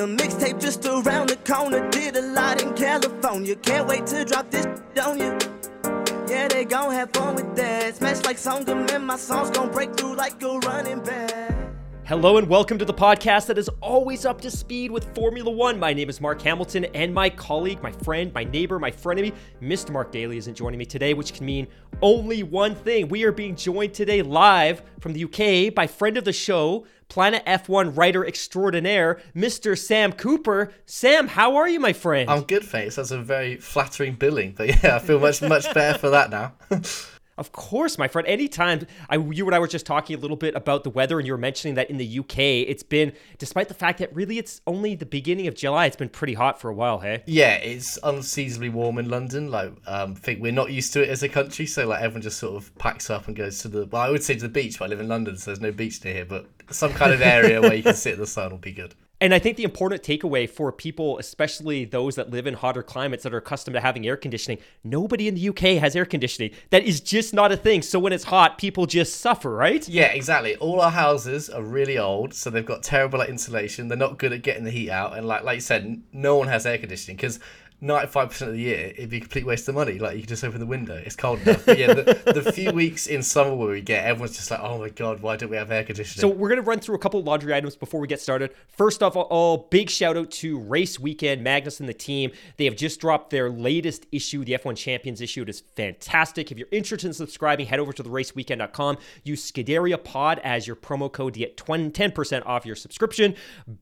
Arizona. Mixtape just around the corner. Did a lot in California. Can't wait to drop this on you. Yeah, they gon' have fun with that. Smash like Songam and my songs gon' break through like a running back. Hello and welcome to the podcast that is always up to speed with Formula One. My name is Mark Hamilton, and my colleague, my friend, my neighbor, my frenemy, Mr. Mark Daly, isn't joining me today, which can mean only one thing. We are being joined today live from the UK by friend of the show, Planet F1 writer extraordinaire, Mr. Sam Cooper. Sam, how are you, my friend? I'm good, thanks. That's a very flattering billing, but yeah, I feel much much better for that now. Of course, my friend. Anytime I, you and I were just talking a little bit about the weather, and you were mentioning that in the UK, it's been, despite the fact that really it's only the beginning of July, it's been pretty hot for a while, hey? yeah, it's unseasonably warm in London. Like, um, I think we're not used to it as a country, so like everyone just sort of packs up and goes to the. Well, I would say to the beach, but I live in London, so there's no beach near here. But some kind of area where you can sit in the sun will be good. And I think the important takeaway for people, especially those that live in hotter climates that are accustomed to having air conditioning, nobody in the UK has air conditioning. That is just not a thing. So when it's hot, people just suffer, right? Yeah, exactly. All our houses are really old, so they've got terrible like, insulation. They're not good at getting the heat out, and like like you said, no one has air conditioning because. 95% of the year, it'd be a complete waste of money. Like, you can just open the window. It's cold enough. But yeah, the, the few weeks in summer where we get, everyone's just like, oh my God, why don't we have air conditioning? So we're gonna run through a couple of laundry items before we get started. First off, all big shout out to Race Weekend, Magnus and the team. They have just dropped their latest issue, the F1 Champions issue. It is fantastic. If you're interested in subscribing, head over to theraceweekend.com. Use Scuderia Pod as your promo code to get 20, 10% off your subscription.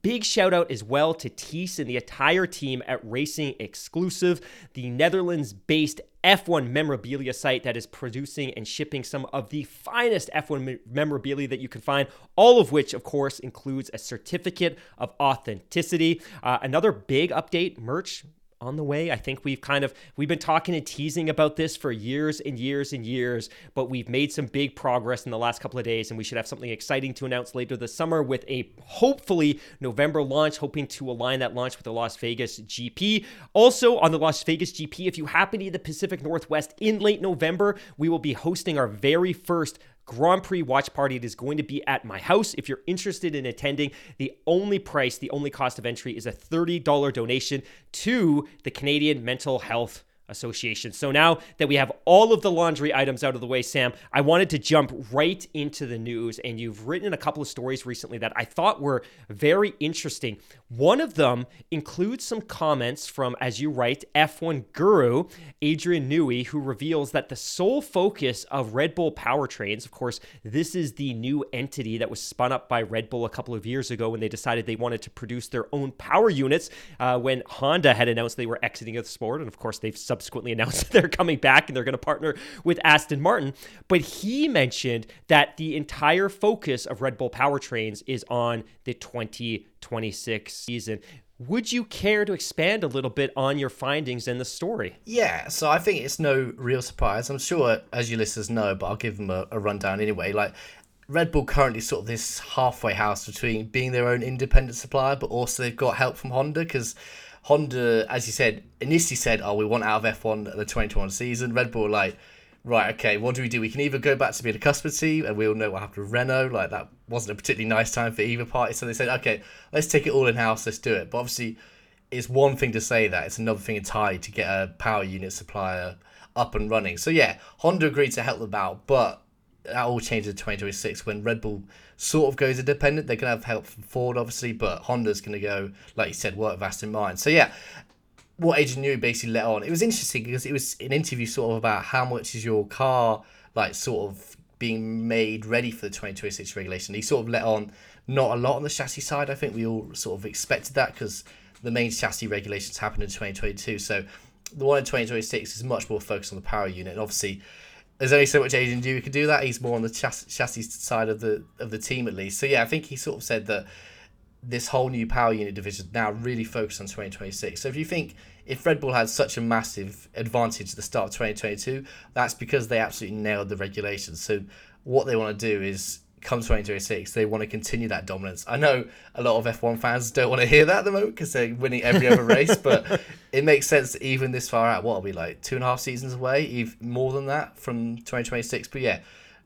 Big shout out as well to Tees and the entire team at Racing Exclusive, the Netherlands-based F1 memorabilia site that is producing and shipping some of the finest F1 memorabilia that you can find, all of which, of course, includes a certificate of authenticity. Uh, another big update merch on the way. I think we've kind of we've been talking and teasing about this for years and years and years, but we've made some big progress in the last couple of days and we should have something exciting to announce later this summer with a hopefully November launch, hoping to align that launch with the Las Vegas GP. Also on the Las Vegas GP, if you happen to be the Pacific Northwest in late November, we will be hosting our very first Grand Prix watch party. It is going to be at my house. If you're interested in attending, the only price, the only cost of entry is a $30 donation to the Canadian Mental Health Association. So now that we have all of the laundry items out of the way, Sam, I wanted to jump right into the news. And you've written a couple of stories recently that I thought were very interesting. One of them includes some comments from, as you write, F1 guru Adrian Newey, who reveals that the sole focus of Red Bull powertrains, of course, this is the new entity that was spun up by Red Bull a couple of years ago when they decided they wanted to produce their own power units uh, when Honda had announced they were exiting the sport. And of course, they've subsequently announced that they're coming back and they're going to partner with Aston Martin. But he mentioned that the entire focus of Red Bull powertrains is on the 2026 season. Would you care to expand a little bit on your findings and the story? Yeah, so I think it's no real surprise. I'm sure, as your listeners know, but I'll give them a, a rundown anyway. Like, Red Bull currently sort of this halfway house between being their own independent supplier, but also they've got help from Honda because Honda, as you said, initially said, "Oh, we want out of F1 the 2021 season." Red Bull like, right, okay, what do we do? We can either go back to being a customer team, and we all know what happened with Renault. Like that wasn't a particularly nice time for either party. So they said, okay, let's take it all in house. Let's do it. But obviously, it's one thing to say that; it's another thing entirely to get a power unit supplier up and running. So yeah, Honda agreed to help them out, but that all changes in 2026 when Red Bull sort of goes independent. They're going to have help from Ford, obviously, but Honda's going to go, like you said, work with Aston Martin. So, yeah, what Adrian Newey basically let on, it was interesting because it was an interview sort of about how much is your car, like, sort of being made ready for the 2026 regulation. He sort of let on not a lot on the chassis side. I think we all sort of expected that because the main chassis regulations happened in 2022. So the one in 2026 is much more focused on the power unit. And obviously, there's only so much Adrian Newey can do that. He's more on the chassis side of the of the team at least. So yeah, I think he sort of said that this whole new power unit division now really focused on 2026. So if you think if Red Bull had such a massive advantage at the start of 2022, that's because they absolutely nailed the regulations. So what they want to do is come 2026, they want to continue that dominance. I know a lot of F1 fans don't want to hear that at the moment because they're winning every other race, but it makes sense even this far out. What are we like two and a half seasons away, even more than that from 2026? But yeah,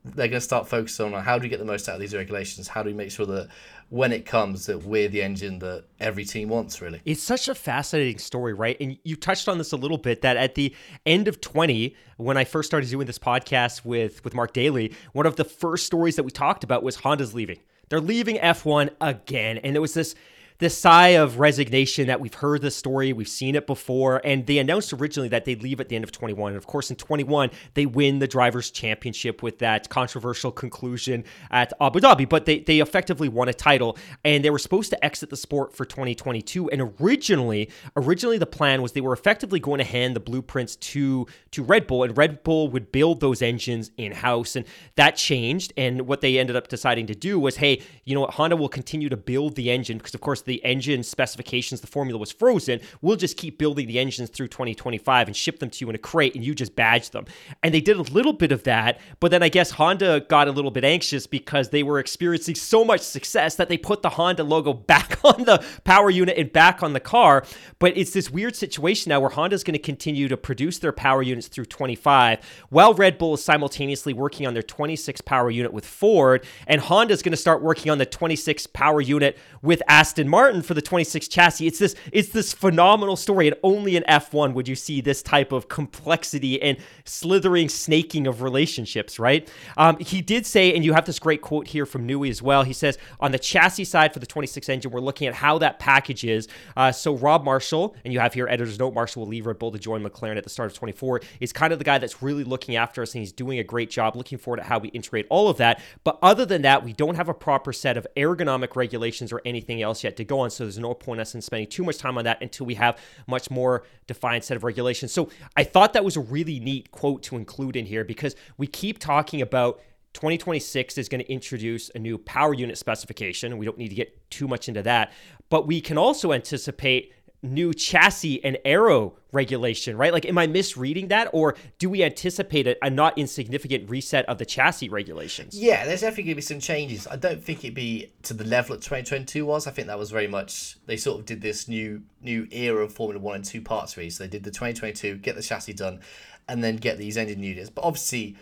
they're going to start focusing on how do we get the most out of these regulations? How do we make sure that when it comes that we're the engine that every team wants really. It's such a fascinating story right? And you touched on this a little bit that at the end of 20 when i first started doing this podcast with with mark daly one of the first stories that we talked about was honda's leaving. They're leaving f1 again and there was this this sigh of resignation that we've heard this story, we've seen it before, and they announced originally that they'd leave at the end of 21. And of course, in 21, they win the Drivers' Championship with that controversial conclusion at Abu Dhabi, but they, they effectively won a title, and they were supposed to exit the sport for 2022. And originally, originally the plan was they were effectively going to hand the blueprints to, to Red Bull, and Red Bull would build those engines in-house, and that changed. And what they ended up deciding to do was, hey, you know what, Honda will continue to build the engine, because of course the engine specifications, the formula was frozen. We'll just keep building the engines through 2025 and ship them to you in a crate and you just badge them. And they did a little bit of that, but then I guess Honda got a little bit anxious because they were experiencing so much success that they put the Honda logo back on the power unit and back on the car. But it's this weird situation now where Honda's going to continue to produce their power units through 25 while Red Bull is simultaneously working on their 26 power unit with Ford and Honda's going to start working on the 26 power unit with Aston Martin for the 26 chassis. It's this it's this phenomenal story, and only in F1 would you see this type of complexity and slithering snaking of relationships, right? Um, he did say, and you have this great quote here from Newey as well. He says on the chassis side for the 26 engine, we're looking at how that package is. Uh, so Rob Marshall, and you have here editor's note, Marshall will leave Red Bull to join McLaren at the start of 24. Is kind of the guy that's really looking after us, and he's doing a great job. Looking forward to how we integrate all of that. But other than that, we don't have a proper set of ergonomic regulations or anything else yet to go on. So there's no point in us in spending too much time on that until we have much more defined set of regulations. So I thought that was a really neat quote to include in here because we keep talking about 2026 is going to introduce a new power unit specification. We don't need to get too much into that, but we can also anticipate new chassis and aero regulation, right? Like, am I misreading that, or do we anticipate a, a not insignificant reset of the chassis regulations? Yeah, there's definitely going to be some changes. I don't think it'd be to the level that 2022 was. I think that was very much they sort of did this new new era of Formula One in two parts. Really, so they did the 2022, get the chassis done, and then get these engine units. But obviously,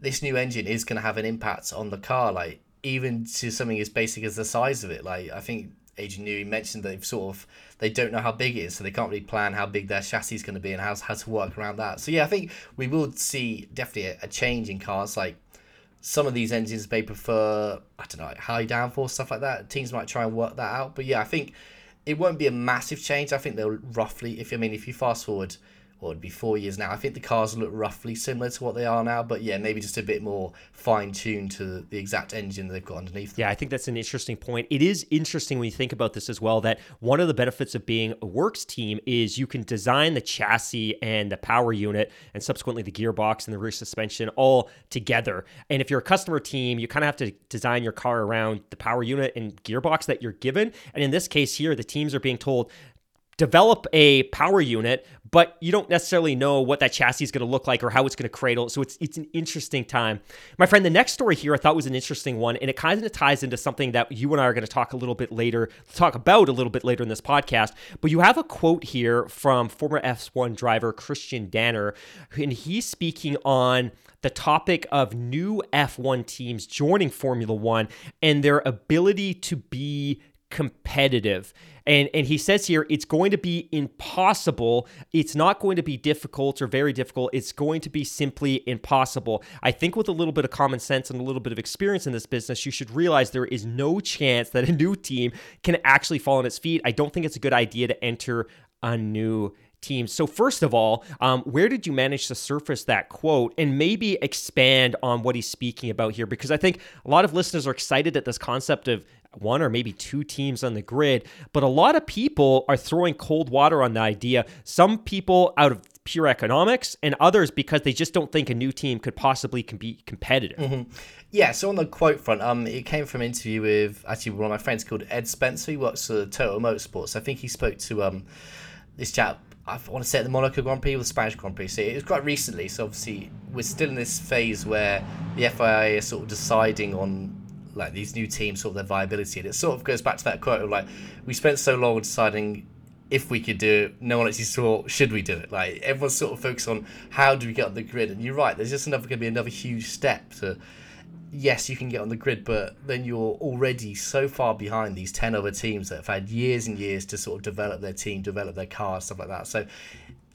this new engine is going to have an impact on the car, like even to something as basic as the size of it. Like I think Adrian Newey mentioned they've sort of they don't know how big it is, so they can't really plan how big their chassis is going to be and how, how to work around that. So yeah, I think we will see definitely a, a change in cars. Like some of these engines may prefer I don't know high downforce stuff like that. Teams might try and work that out, but yeah, I think it won't be a massive change. I think they'll roughly, if I mean, if you fast forward or it'd be four years now. I think the cars look roughly similar to what they are now, but yeah, maybe just a bit more fine tuned to the exact engine they've got underneath. Them. Yeah, I think that's an interesting point. It is interesting when you think about this as well that one of the benefits of being a works team is you can design the chassis and the power unit and subsequently the gearbox and the rear suspension all together. And if you're a customer team, you kind of have to design your car around the power unit and gearbox that you're given. And in this case here, the teams are being told develop a power unit, but you don't necessarily know what that chassis is going to look like or how it's going to cradle. So it's it's an interesting time. My friend, the next story here I thought was an interesting one, and it kind of ties into something that you and I are going to talk a little bit later, talk about a little bit later in this podcast. But you have a quote here from former F1 driver Christian Danner, and he's speaking on the topic of new F1 teams joining Formula One and their ability to be competitive. And and he says here it's going to be impossible. It's not going to be difficult or very difficult. It's going to be simply impossible. I think with a little bit of common sense and a little bit of experience in this business, you should realize there is no chance that a new team can actually fall on its feet. I don't think it's a good idea to enter a new teams. So, first of all, um, where did you manage to surface that quote and maybe expand on what he's speaking about here? Because I think a lot of listeners are excited at this concept of one or maybe two teams on the grid, but a lot of people are throwing cold water on the idea. Some people out of pure economics, and others because they just don't think a new team could possibly be competitive. Mm-hmm. Yeah, so on the quote front, um, it came from an interview with actually one of my friends called Ed Spencer. He works for Total Motorsports. I think he spoke to um this chap I want to say at the Monaco Grand Prix or the Spanish Grand Prix. So it was quite recently. So obviously we're still in this phase where the FIA is sort of deciding on like these new teams, sort of their viability, and it sort of goes back to that quote of like we spent so long deciding if we could do it. No one actually saw should we do it. Like everyone's sort of focused on how do we get on the grid, and you're right. There's just another going to be another huge step to yes, you can get on the grid, but then you're already so far behind these 10 other teams that have had years and years to sort of develop their team, develop their cars, stuff like that. So,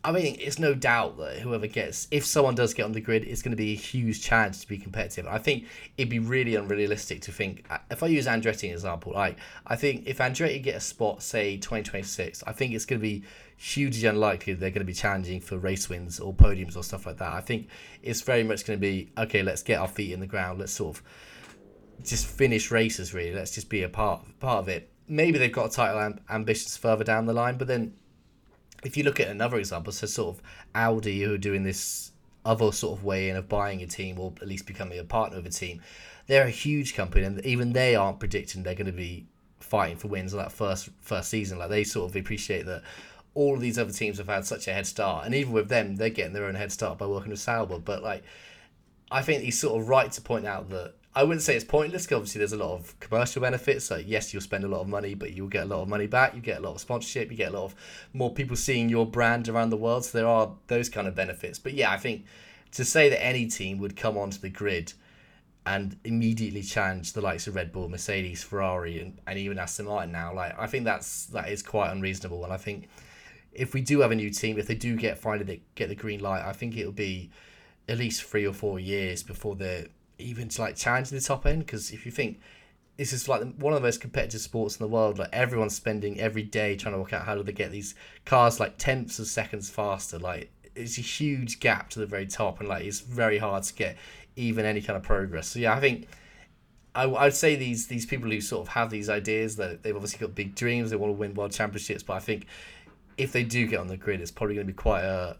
I mean, it's no doubt that whoever gets, if someone does get on the grid, it's going to be a huge chance to be competitive. I think it'd be really unrealistic to think, uh, if I use Andretti as an example, like, I think if Andretti get a spot, say 2026, I think it's going to be hugely unlikely they're going to be challenging for race wins or podiums or stuff like that. I think it's very much going to be okay. Let's get our feet in the ground. Let's sort of just finish races. Really, let's just be a part part of it. Maybe they've got title amb- ambitions further down the line, but then if you look at another example, so sort of Audi who are doing this other sort of way in of buying a team or at least becoming a partner of a team, they're a huge company, and even they aren't predicting they're going to be fighting for wins on that first first season. Like they sort of appreciate that all of these other teams have had such a head start, and even with them, they're getting their own head start by working with Sauber. But like, I think he's sort of right to point out that I wouldn't say it's pointless because obviously there's a lot of commercial benefits. So yes, you'll spend a lot of money, but you'll get a lot of money back. You get a lot of sponsorship. You get a lot of more people seeing your brand around the world. So there are those kind of benefits. But yeah, I think to say that any team would come onto the grid and immediately challenge the likes of Red Bull, Mercedes, Ferrari, and, and even Aston Martin now, like I think that's that is quite unreasonable. And I think if we do have a new team, if they do get finally get the green light, I think it'll be at least three or four years before they're even to like challenging the top end. Because if you think this is like one of the most competitive sports in the world, like everyone's spending every day trying to work out how do they get these cars like tenths of seconds faster. Like it's a huge gap to the very top, and like it's very hard to get even any kind of progress. So yeah, I think. I, I'd say these these people who sort of have these ideas that they've obviously got big dreams, they want to win world championships, but I think if they do get on the grid, it's probably going to be quite a,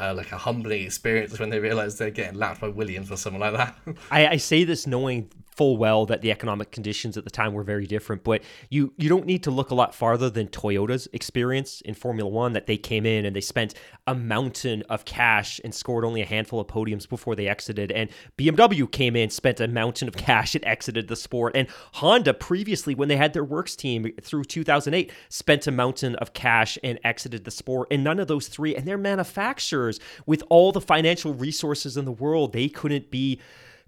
a like a humbling experience when they realize they're getting lapped by Williams or something like that. I, I say this knowing full well that the economic conditions at the time were very different. But you you don't need to look a lot farther than Toyota's experience in Formula One. That they came in and they spent a mountain of cash and scored only a handful of podiums before they exited. And BMW came in, spent a mountain of cash and exited the sport. And Honda previously, when they had their works team through 2008, spent a mountain of cash and exited the sport. And none of those three, and they're manufacturers with all the financial resources in the world, they couldn't be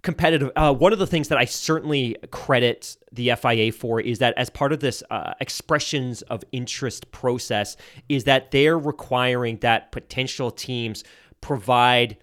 competitive. Uh, one of the things that I certainly credit the FIA for is that as part of this uh, expressions of interest process, is that they're requiring that potential teams provide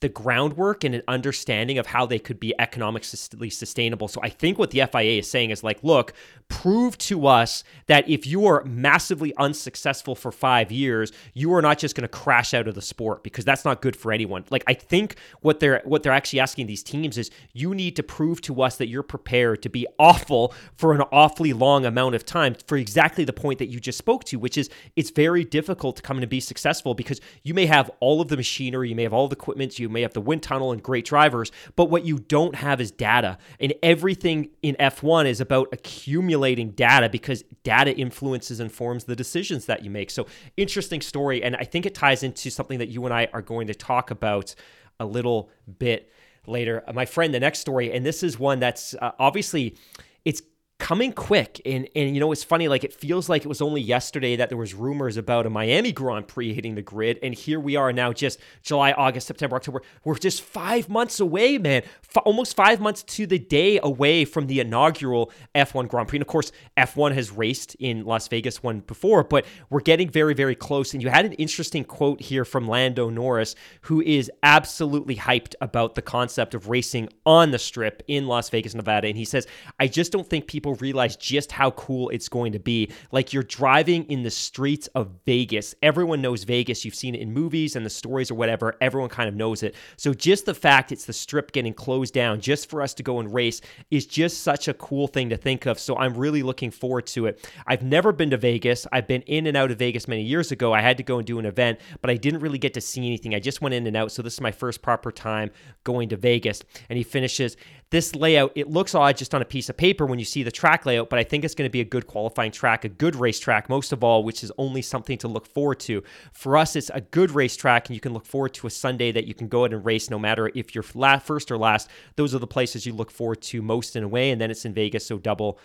the groundwork and an understanding of how they could be economically sustainable. So I think what the FIA is saying is like, look, prove to us that if you are massively unsuccessful for five years, you are not just going to crash out of the sport because that's not good for anyone. Like I think what they're what they're actually asking these teams is you need to prove to us that you're prepared to be awful for an awfully long amount of time for exactly the point that you just spoke to, which is it's very difficult to come and be successful because you may have all of the machinery, you may have all the equipment, you may have the wind tunnel and great drivers, but what you don't have is data. And everything in F1 is about accumulating accumulating data because data influences and forms the decisions that you make. So, interesting story. And I think it ties into something that you and I are going to talk about a little bit later. My friend, the next story, and this is one that's uh, obviously it's coming quick. And and you know it's funny like it feels like it was only yesterday that there was rumors about a Miami Grand Prix hitting the grid. And here we are now just July August September October. We're just 5 months away man. F- almost 5 months to the day away from the inaugural F1 Grand Prix. And of course F1 has raced in Las Vegas one before but we're getting very very close. And you had an interesting quote here from Lando Norris who is absolutely hyped about the concept of racing on the strip in Las Vegas Nevada. And he says I just don't think people people realize just how cool it's going to be. Like you're driving in the streets of Vegas. Everyone knows Vegas. You've seen it in movies and the stories or whatever. Everyone kind of knows it. So just the fact it's the strip getting closed down just for us to go and race is just such a cool thing to think of. So I'm really looking forward to it. I've never been to Vegas. I've been in and out of Vegas many years ago. I had to go and do an event, but I didn't really get to see anything. I just went in and out. So this is my first proper time going to Vegas. And he finishes this layout. It looks odd just on a piece of paper when you see the track layout, but I think it's going to be a good qualifying track, a good racetrack, most of all, which is only something to look forward to. For us, it's a good racetrack, and you can look forward to a Sunday that you can go out and race no matter if you're first or last. Those are the places you look forward to most in a way, and then it's in Vegas, so double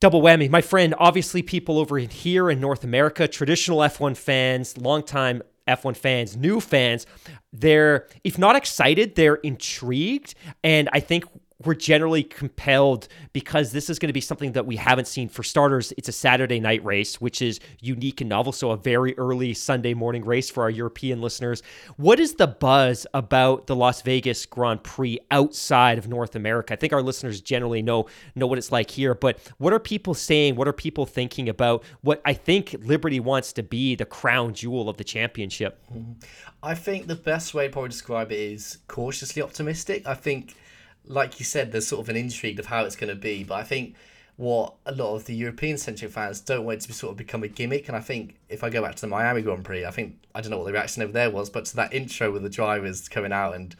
double whammy. My friend, obviously, people over here in North America, traditional F1 fans, longtime F1 fans, new fans, they're, if not excited, they're intrigued. And I think we're generally compelled because this is going to be something that we haven't seen. For starters, it's a Saturday night race, which is unique and novel. So, a very early Sunday morning race for our European listeners. What is the buzz about the Las Vegas Grand Prix outside of North America? I think our listeners generally know know what it's like here, but what are people saying? What are people thinking about what I think Liberty wants to be the crown jewel of the championship? Mm-hmm. I think the best way to probably describe it is cautiously optimistic. I think like you said, there's sort of an intrigue of how it's going to be. But I think what a lot of the European centric fans don't want it to be sort of become a gimmick. And I think if I go back to the Miami Grand Prix, I think I don't know what the reaction over there was, but to that intro with the drivers coming out and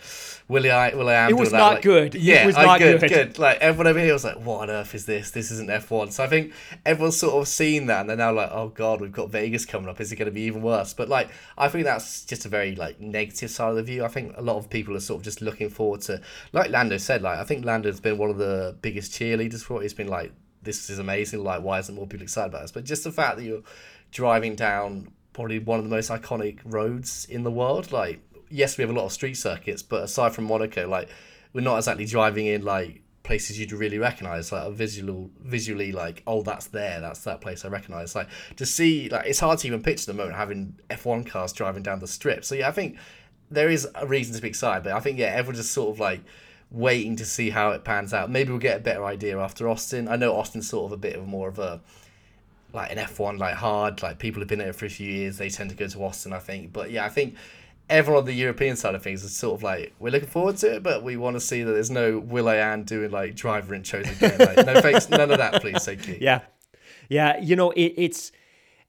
Willie I will.i.am it was that, not like, good. Yeah, it was not good, good. good. Like everyone over here was like, "What on earth is this? This isn't F one." So I think everyone's sort of seen that, and they're now like, "Oh God, we've got Vegas coming up. Is it going to be even worse?" But like, I think that's just a very like negative side of the view. I think a lot of people are sort of just looking forward to, like Lando said, like I think Lando's been one of the biggest cheerleaders for it. He's been like this is amazing. Like, why isn't more people excited about this? But just the fact that you're driving down probably one of the most iconic roads in the world. Like, yes, we have a lot of street circuits, but aside from Monaco, like, we're not exactly driving in like places you'd really recognize like a visual visually like oh that's there that's that place i recognize like to see like it's hard to even picture the moment having f1 cars driving down the strip so yeah i think there is a reason to be excited but i think yeah everyone's just sort of like waiting to see how it pans out. Maybe we'll get a better idea after Austin. I know Austin's sort of a bit of more of a like an F1 like hard like people have been there for a few years. They tend to go to Austin, I think. But yeah, I think everyone on the European side of things is sort of like we're looking forward to it, but we want to see that there's no will.i.am doing like driver intros again. Like, no thanks, none of that, please. Thank you. Yeah, yeah. You know, it, it's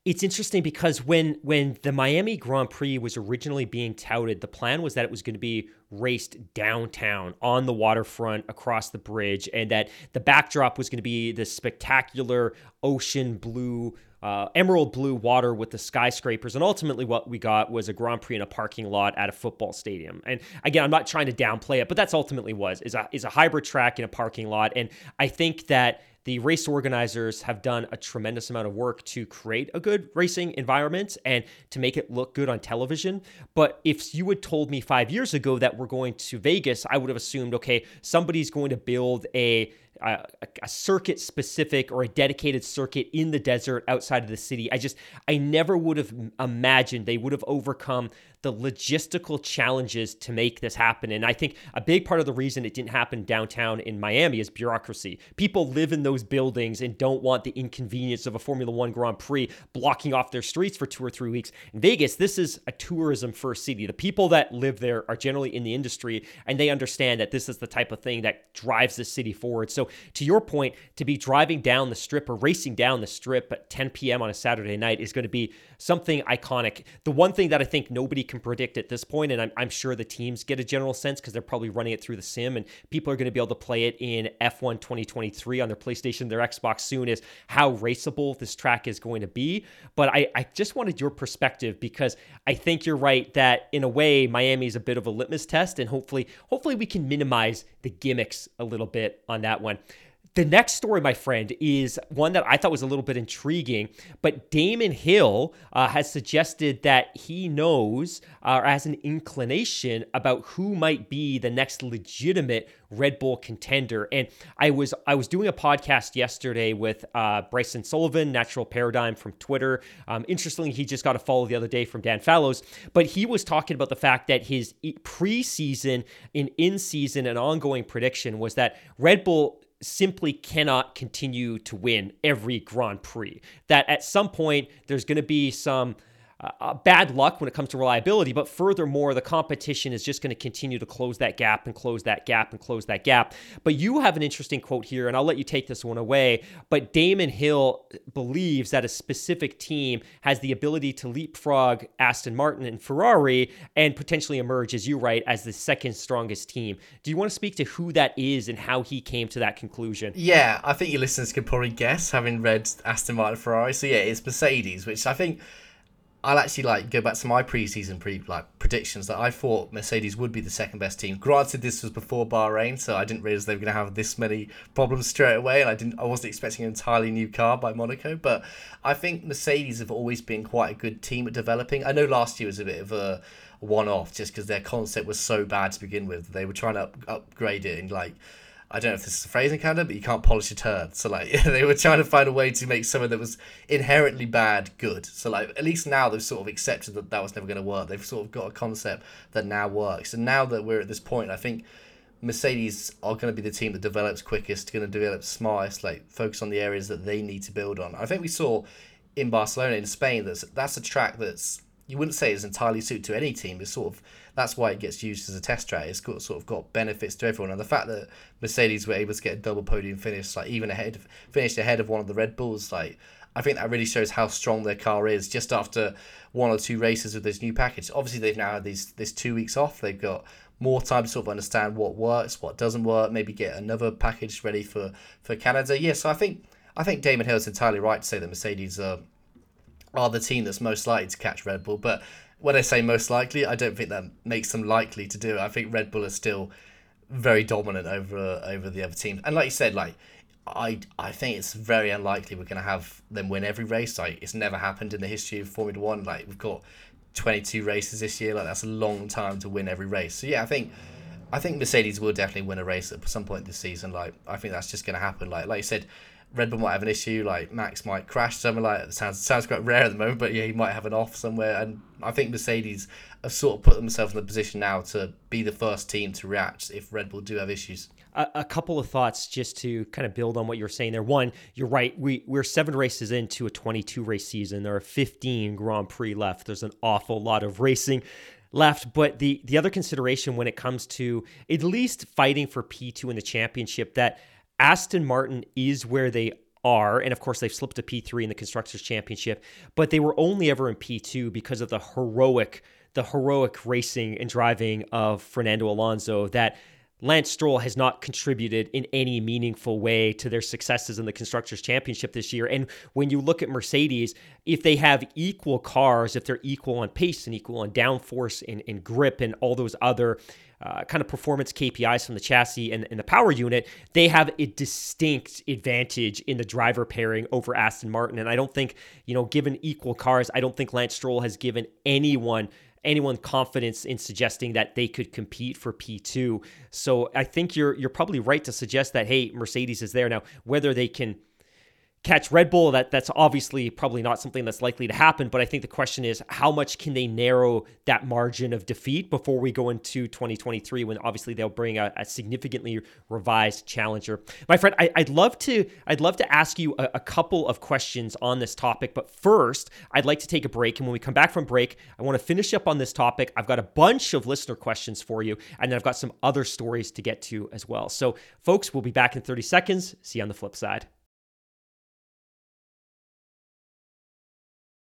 it's interesting because when when the Miami Grand Prix was originally being touted, the plan was that it was going to be raced downtown on the waterfront across the bridge, and that the backdrop was going to be this spectacular ocean blue. Uh, emerald blue water with the skyscrapers. And ultimately, what we got was a Grand Prix in a parking lot at a football stadium. And again, I'm not trying to downplay it, but that's ultimately was is a is a hybrid track in a parking lot. And I think that the race organizers have done a tremendous amount of work to create a good racing environment and to make it look good on television. But if you had told me five years ago that we're going to Vegas, I would have assumed, okay, somebody's going to build a a, a, circuit specific or a dedicated circuit in the desert outside of the city. I just, I never would have imagined they would have overcome the logistical challenges to make this happen. And I think a big part of the reason it didn't happen downtown in Miami is bureaucracy. People live in those buildings and don't want the inconvenience of a Formula One Grand Prix blocking off their streets for two or three weeks. In Vegas, this is a tourism first city. The people that live there are generally in the industry and they understand that this is the type of thing that drives the city forward. So, to your point, to be driving down the strip or racing down the strip at 10 p.m. on a Saturday night is going to be something iconic. The one thing that I think nobody can predict at this point, and I'm, I'm sure the teams get a general sense because they're probably running it through the sim, and people are going to be able to play it in F1 2023 on their PlayStation, their Xbox soon, is how raceable this track is going to be. But I, I just wanted your perspective because I think you're right that in a way Miami is a bit of a litmus test, and hopefully, hopefully we can minimize the gimmicks a little bit on that one. The next story, my friend, is one that I thought was a little bit intriguing. But Damon Hill uh, has suggested that he knows uh, or has an inclination about who might be the next legitimate Red Bull contender. And I was I was doing a podcast yesterday with uh, Bryson Sullivan, Natural Paradigm from Twitter. Um, interestingly, he just got a follow the other day from Dan Fallows, but he was talking about the fact that his preseason and in season and ongoing prediction was that Red Bull simply cannot continue to win every Grand Prix. That at some point there's going to be some uh, bad luck when it comes to reliability, but furthermore, the competition is just going to continue to close that gap and close that gap and close that gap. But you have an interesting quote here, and I'll let you take this one away. But Damon Hill believes that a specific team has the ability to leapfrog Aston Martin and Ferrari and potentially emerge, as you write, as the second strongest team. Do you want to speak to who that is and how he came to that conclusion? Yeah, I think your listeners could probably guess, having read Aston Martin and Ferrari. So yeah, it's Mercedes, which I think I'll actually like go back to my preseason pre like predictions that I thought Mercedes would be the second best team. Granted, this was before Bahrain, so I didn't realize they were going to have this many problems straight away, and I didn't. I wasn't expecting an entirely new car by Monaco, but I think Mercedes have always been quite a good team at developing. I know last year was a bit of a one-off just because their concept was so bad to begin with. They were trying to up, upgrade it and like I don't know if this is a phrase in Canada, but you can't polish a turd. So like they were trying to find a way to make something that was inherently bad good. So like at least now they've sort of accepted that that was never going to work. They've sort of got a concept that now works. And now that we're at this point, I think Mercedes are going to be the team that develops quickest, going to develop smartest, like focus on the areas that they need to build on. I think we saw in Barcelona in Spain that's that's a track that's you wouldn't say is entirely suited to any team. It's sort of that's why it gets used as a test track. It's got sort of got benefits to everyone, and the fact that Mercedes were able to get a double podium finish, like even ahead, of, finished ahead of one of the Red Bulls, like I think that really shows how strong their car is. Just after one or two races with this new package, obviously they've now had these this two weeks off. They've got more time to sort of understand what works, what doesn't work. Maybe get another package ready for for Canada. Yeah, so I think I think Damon Hill is entirely right to say that Mercedes are are the team that's most likely to catch Red Bull, but when I say most likely, I don't think that makes them likely to do it. I think Red Bull is still very dominant over over the other teams. And like you said, like I I think it's very unlikely we're going to have them win every race. Like it's never happened in the history of Formula One. Like we've got 22 races this year. Like that's a long time to win every race. So yeah, I think I think Mercedes will definitely win a race at some point this season. Like I think that's just going to happen. Like like you said, Red Bull might have an issue, like Max might crash somewhere like sounds sounds quite rare at the moment, but yeah, he might have an off somewhere. And I think Mercedes have sort of put themselves in the position now to be the first team to react if Red Bull do have issues. A, a couple of thoughts just to kind of build on what you're saying there. One, you're right. We we're seven races into a 22 race season. There are 15 Grand Prix left. There's an awful lot of racing left. But the the other consideration when it comes to at least fighting for P2 in the championship that Aston Martin is where they are, and of course they've slipped to P3 in the Constructors Championship, but they were only ever in P2 because of the heroic, the heroic racing and driving of Fernando Alonso that Lance Stroll has not contributed in any meaningful way to their successes in the Constructors Championship this year. And when you look at Mercedes, if they have equal cars, if they're equal on pace and equal on downforce and, and grip and all those other uh, kind of performance KPIs from the chassis and, and, the power unit, they have a distinct advantage in the driver pairing over Aston Martin. And I don't think, you know, given equal cars, I don't think Lance Stroll has given anyone anyone confidence in suggesting that they could compete for P2. So I think you're you're probably right to suggest that hey, Mercedes is there now. Whether they can catch Red Bull, that that's obviously probably not something that's likely to happen. But I think the question is, how much can they narrow that margin of defeat before we go into 2023, when obviously they'll bring a, a significantly revised challenger? My friend, I, would love to I'd love to ask you a, a couple of questions on this topic, but first, I'd like to take a break. And when we come back from break, I want to finish up on this topic. I've got a bunch of listener questions for you, and then I've got some other stories to get to as well. So, folks, we'll be back in 30 seconds. See you on the flip side.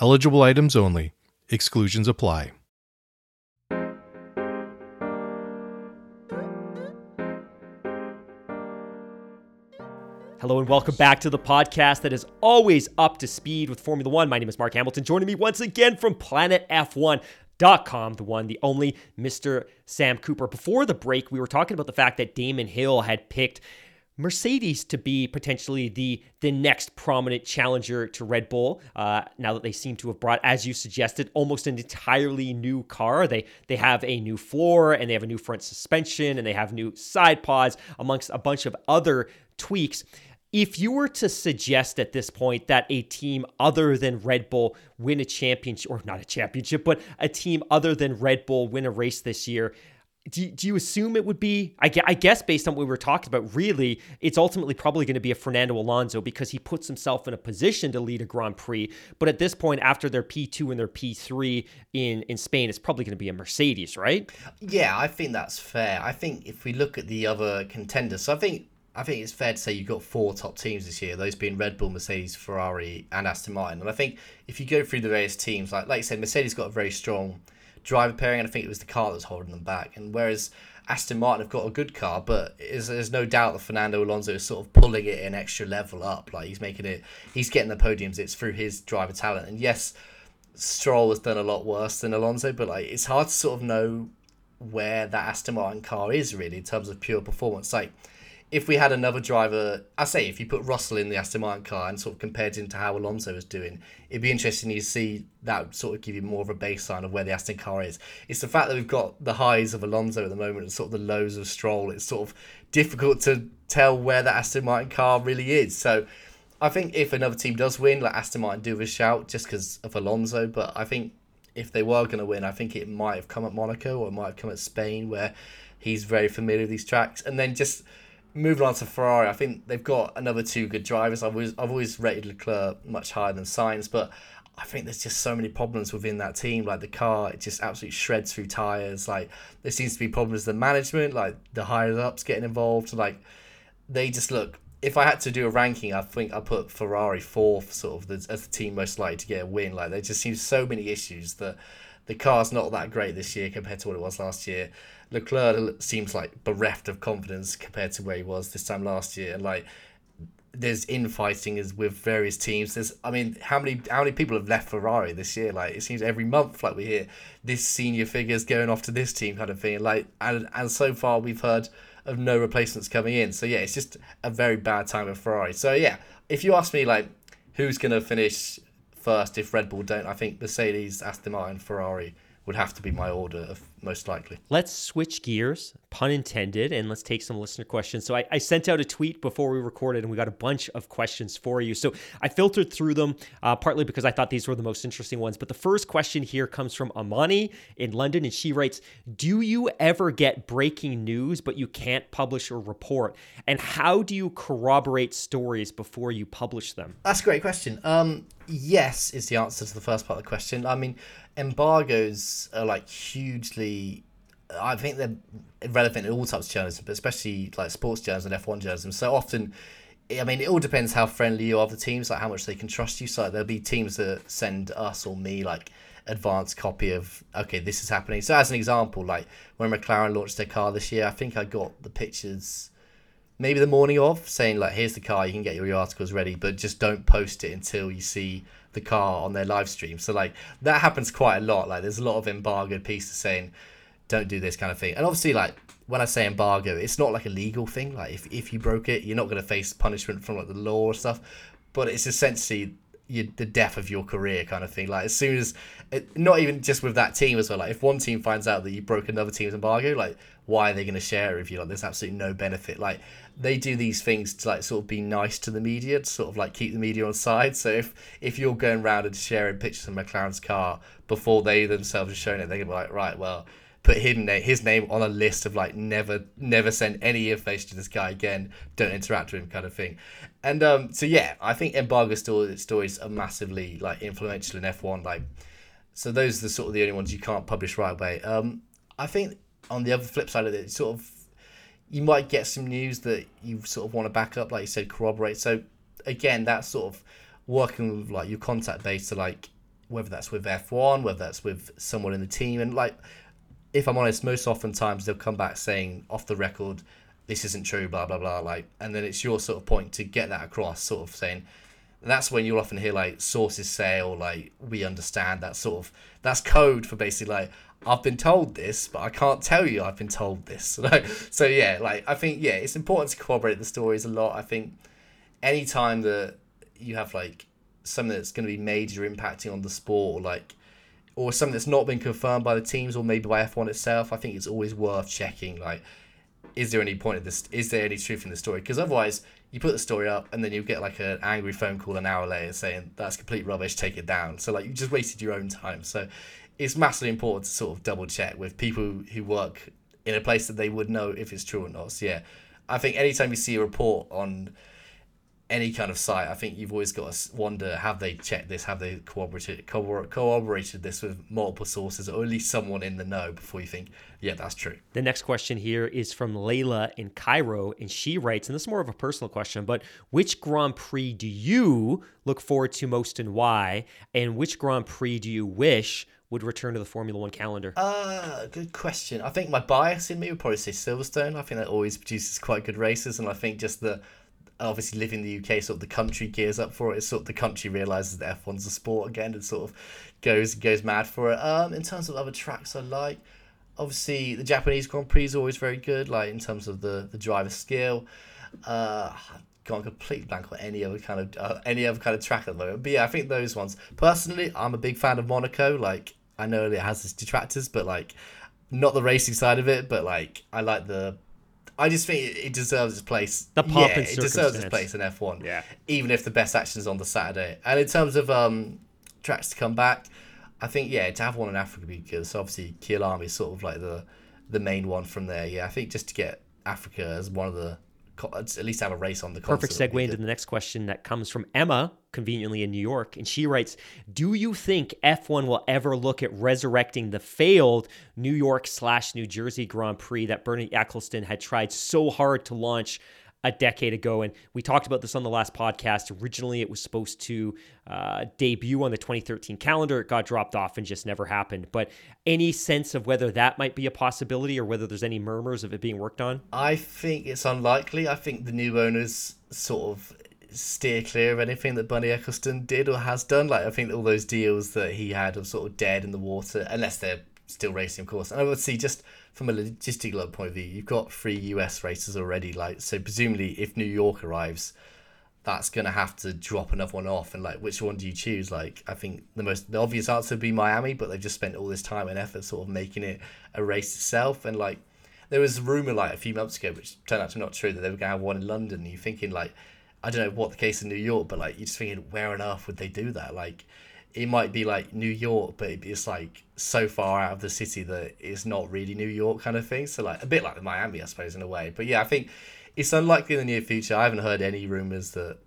Eligible items only. Exclusions apply. Hello and welcome back to the podcast that is always up to speed with Formula One. My name is Mark Hamilton. Joining me once again from planetf1.com, the one, the only Mr. Sam Cooper. Before the break, we were talking about the fact that Damon Hill had picked Mercedes to be potentially the the next prominent challenger to Red Bull. Uh, now that they seem to have brought, as you suggested, almost an entirely new car. They they have a new floor and they have a new front suspension and they have new side pods amongst a bunch of other tweaks. If you were to suggest at this point that a team other than Red Bull win a championship, or not a championship, but a team other than Red Bull win a race this year, do, do you assume it would be I, I guess based on what we were talking about really it's ultimately probably going to be a fernando alonso because he puts himself in a position to lead a grand prix but at this point after their p2 and their p3 in in spain it's probably going to be a mercedes right Yeah, I think that's fair. I think if we look at the other contenders, so I think I think it's fair to say you've got four top teams this year, those being Red Bull, Mercedes, Ferrari, and Aston Martin. And I think if you go through the various teams, like like you said, Mercedes got a very strong driver pairing, and I think it was the car that was holding them back. And whereas Aston Martin have got a good car, but there's no doubt that Fernando Alonso is sort of pulling it an extra level up. Like he's making it, he's getting the podiums. It's through his driver talent. And yes, Stroll has done a lot worse than Alonso, but like it's hard to sort of know where that Aston Martin car is really in terms of pure performance. Like if we had another driver, I say if you put Russell in the Aston Martin car and sort of compared him to how Alonso was doing, it'd be interesting to see that sort of give you more of a baseline of where the Aston car is. It's the fact that we've got the highs of Alonso at the moment and sort of the lows of Stroll. It's sort of difficult to tell where the Aston Martin car really is. So I think if another team does win, like Aston Martin do a shout just because of Alonso, but I think if they were going to win, I think it might have come at Monaco or it might have come at Spain where he's very familiar with these tracks. And then just moving on to Ferrari, I think they've got another two good drivers. I've always, I've always rated Leclerc much higher than Sainz, but I think there's just so many problems within that team. Like the car, it just absolutely shreds through tires. Like there seems to be problems with the management, like the higher ups getting involved. Like they just look. If I had to do a ranking, I think I put Ferrari fourth, sort of as the team most likely to get a win. Like there just seems so many issues that the car's not that great this year compared to what it was last year. Leclerc seems like bereft of confidence compared to where he was this time last year. Like, there's infighting is with various teams. There's, I mean, how many how many people have left Ferrari this year? Like, it seems every month, like we hear this senior figures going off to this team, kind of thing. Like, and and so far we've heard of no replacements coming in. So yeah, it's just a very bad time with Ferrari. So yeah, if you ask me, like, who's gonna finish first if Red Bull don't, I think Mercedes, Aston Martin, Ferrari would have to be my order of most likely. Let's switch gears, pun intended, and let's take some listener questions. So I, I, sent out a tweet before we recorded, and we got a bunch of questions for you. So I filtered through them, uh, partly because I thought these were the most interesting ones. But the first question here comes from Amani in London, and she writes, "Do you ever get breaking news, but you can't publish or report? And how do you corroborate stories before you publish them?" That's a great question. Um, yes, is the answer to the first part of the question. I mean, embargoes are like hugely I think they're relevant in all types of journalism, but especially like sports journalism and F1 journalism. So often, I mean, it all depends how friendly you are with the teams, like how much they can trust you. So there'll be teams that send us or me like advanced copy of okay, this is happening. So as an example, like when McLaren launched their car this year, I think I got the pictures maybe the morning of saying like, here's the car, you can get your articles ready, but just don't post it until you see the car on their live stream. So like that happens quite a lot. Like there's a lot of embargoed pieces saying don't do this kind of thing. And obviously like when I say embargo, it's not like a legal thing. Like if, if you broke it, you're not going to face punishment from like the law or stuff. But it's essentially the death of your career kind of thing. Like as soon as, it, not even just with that team as well. Like if one team finds out that you broke another team's embargo, like why are they going to share it with you? Like there's absolutely no benefit. Like they do these things to like sort of be nice to the media, to sort of like keep the media on side. So if if you're going around and sharing pictures of McLaren's car before they themselves are showing it, they're gonna be like, right, well, put his name his name on a list of like never never send any information to this guy again. Don't interact with him, kind of thing. And um, so yeah, I think embargo stories are massively like influential in F1. Like, so those are the sort of the only ones you can't publish right away. Um, I think on the other flip side of it, sort of you might get some news that you sort of want to back up, like you said, corroborate. So again, that's sort of working with like your contact base to like whether that's with F1, whether that's with someone in the team, and like if I'm honest, most oftentimes they'll come back saying off the record, this isn't true, blah blah blah, like, and then it's your sort of point to get that across, sort of saying. that's when you'll often hear like sources say or like we understand that sort of that's code for basically like I've been told this, but I can't tell you I've been told this. So yeah, like I think yeah, it's important to corroborate the stories a lot. I think anytime that you have like something that's going to be major impacting on the sport, or like or something that's not been confirmed by the teams or maybe by F1 itself, I think it's always worth checking. Like, is there any point of this? Is there any truth in the story? Because otherwise, you put the story up and then you get like an angry phone call an hour later saying that's complete rubbish, take it down. So like you just wasted your own time. So it's massively important to sort of double check with people who work in a place that they would know if it's true or not. So yeah, I think anytime you see a report on any kind of site, I think you've always got to wonder have they checked this, have they corroborated corroborated this with multiple sources, or at least someone in the know before you think, yeah, that's true. The next question here is from Layla in Cairo, and she writes, and this is more of a personal question, but which Grand Prix do you look forward to most and why? And which Grand Prix do you wish would return to the Formula One calendar? Uh, good question. I think my bias in me would probably say Silverstone. I think that always produces quite good races, and I think just the obviously living in the UK, sort of the country gears up for it. It's sort of the country realizes that F1's a sport again and sort of goes goes mad for it. Um, in terms of other tracks I like, obviously the Japanese Grand Prix is always very good. Like in terms of the the driver skill. Uh, gone complete blank on any other kind of uh, any other kind of track at the moment. But yeah, I think those ones. Personally, I'm a big fan of Monaco. Like I know it has its detractors, but like not the racing side of it, but like I like the I just think it deserves its place. The pomp yeah, it deserves its place in F1. Yeah. Even if the best action is on the Saturday. And in terms of um, tracks to come back, I think yeah, to have one in Africa would be good. So obviously Kyalami is sort of like the the main one from there. Yeah, I think just to get Africa as one of the at least have a race on the perfect segue into the next question that comes from Emma, conveniently in New York, and she writes: Do you think F1 will ever look at resurrecting the failed New York slash New Jersey Grand Prix that Bernie Ecclestone had tried so hard to launch? a decade ago. And we talked about this on the last podcast. Originally, it was supposed to uh, debut on the 2013 calendar. It got dropped off and just never happened. But any sense of whether that might be a possibility or whether there's any murmurs of it being worked on? I think it's unlikely. I think the new owners sort of steer clear of anything that Bernie Ecclestone did or has done. Like I think all those deals that he had are sort of dead in the water, unless they're still racing, of course. And I would see just from a logistical point of view, you've got three US races already. Like so, presumably, if New York arrives, that's gonna have to drop another one off. And like, which one do you choose? Like, I think the most the obvious answer would be Miami, but they've just spent all this time and effort sort of making it a race itself. And like, there was a rumor like a few months ago, which turned out to be not true, that they were gonna have one in London. You're thinking like, I don't know what the case in New York, but like, you're just thinking, where on earth would they do that? Like it might be like New York, but it's like so far out of the city that it's not really New York kind of thing. So like a bit like Miami, I suppose, in a way. But yeah, I think it's unlikely in the near future. I haven't heard any rumors that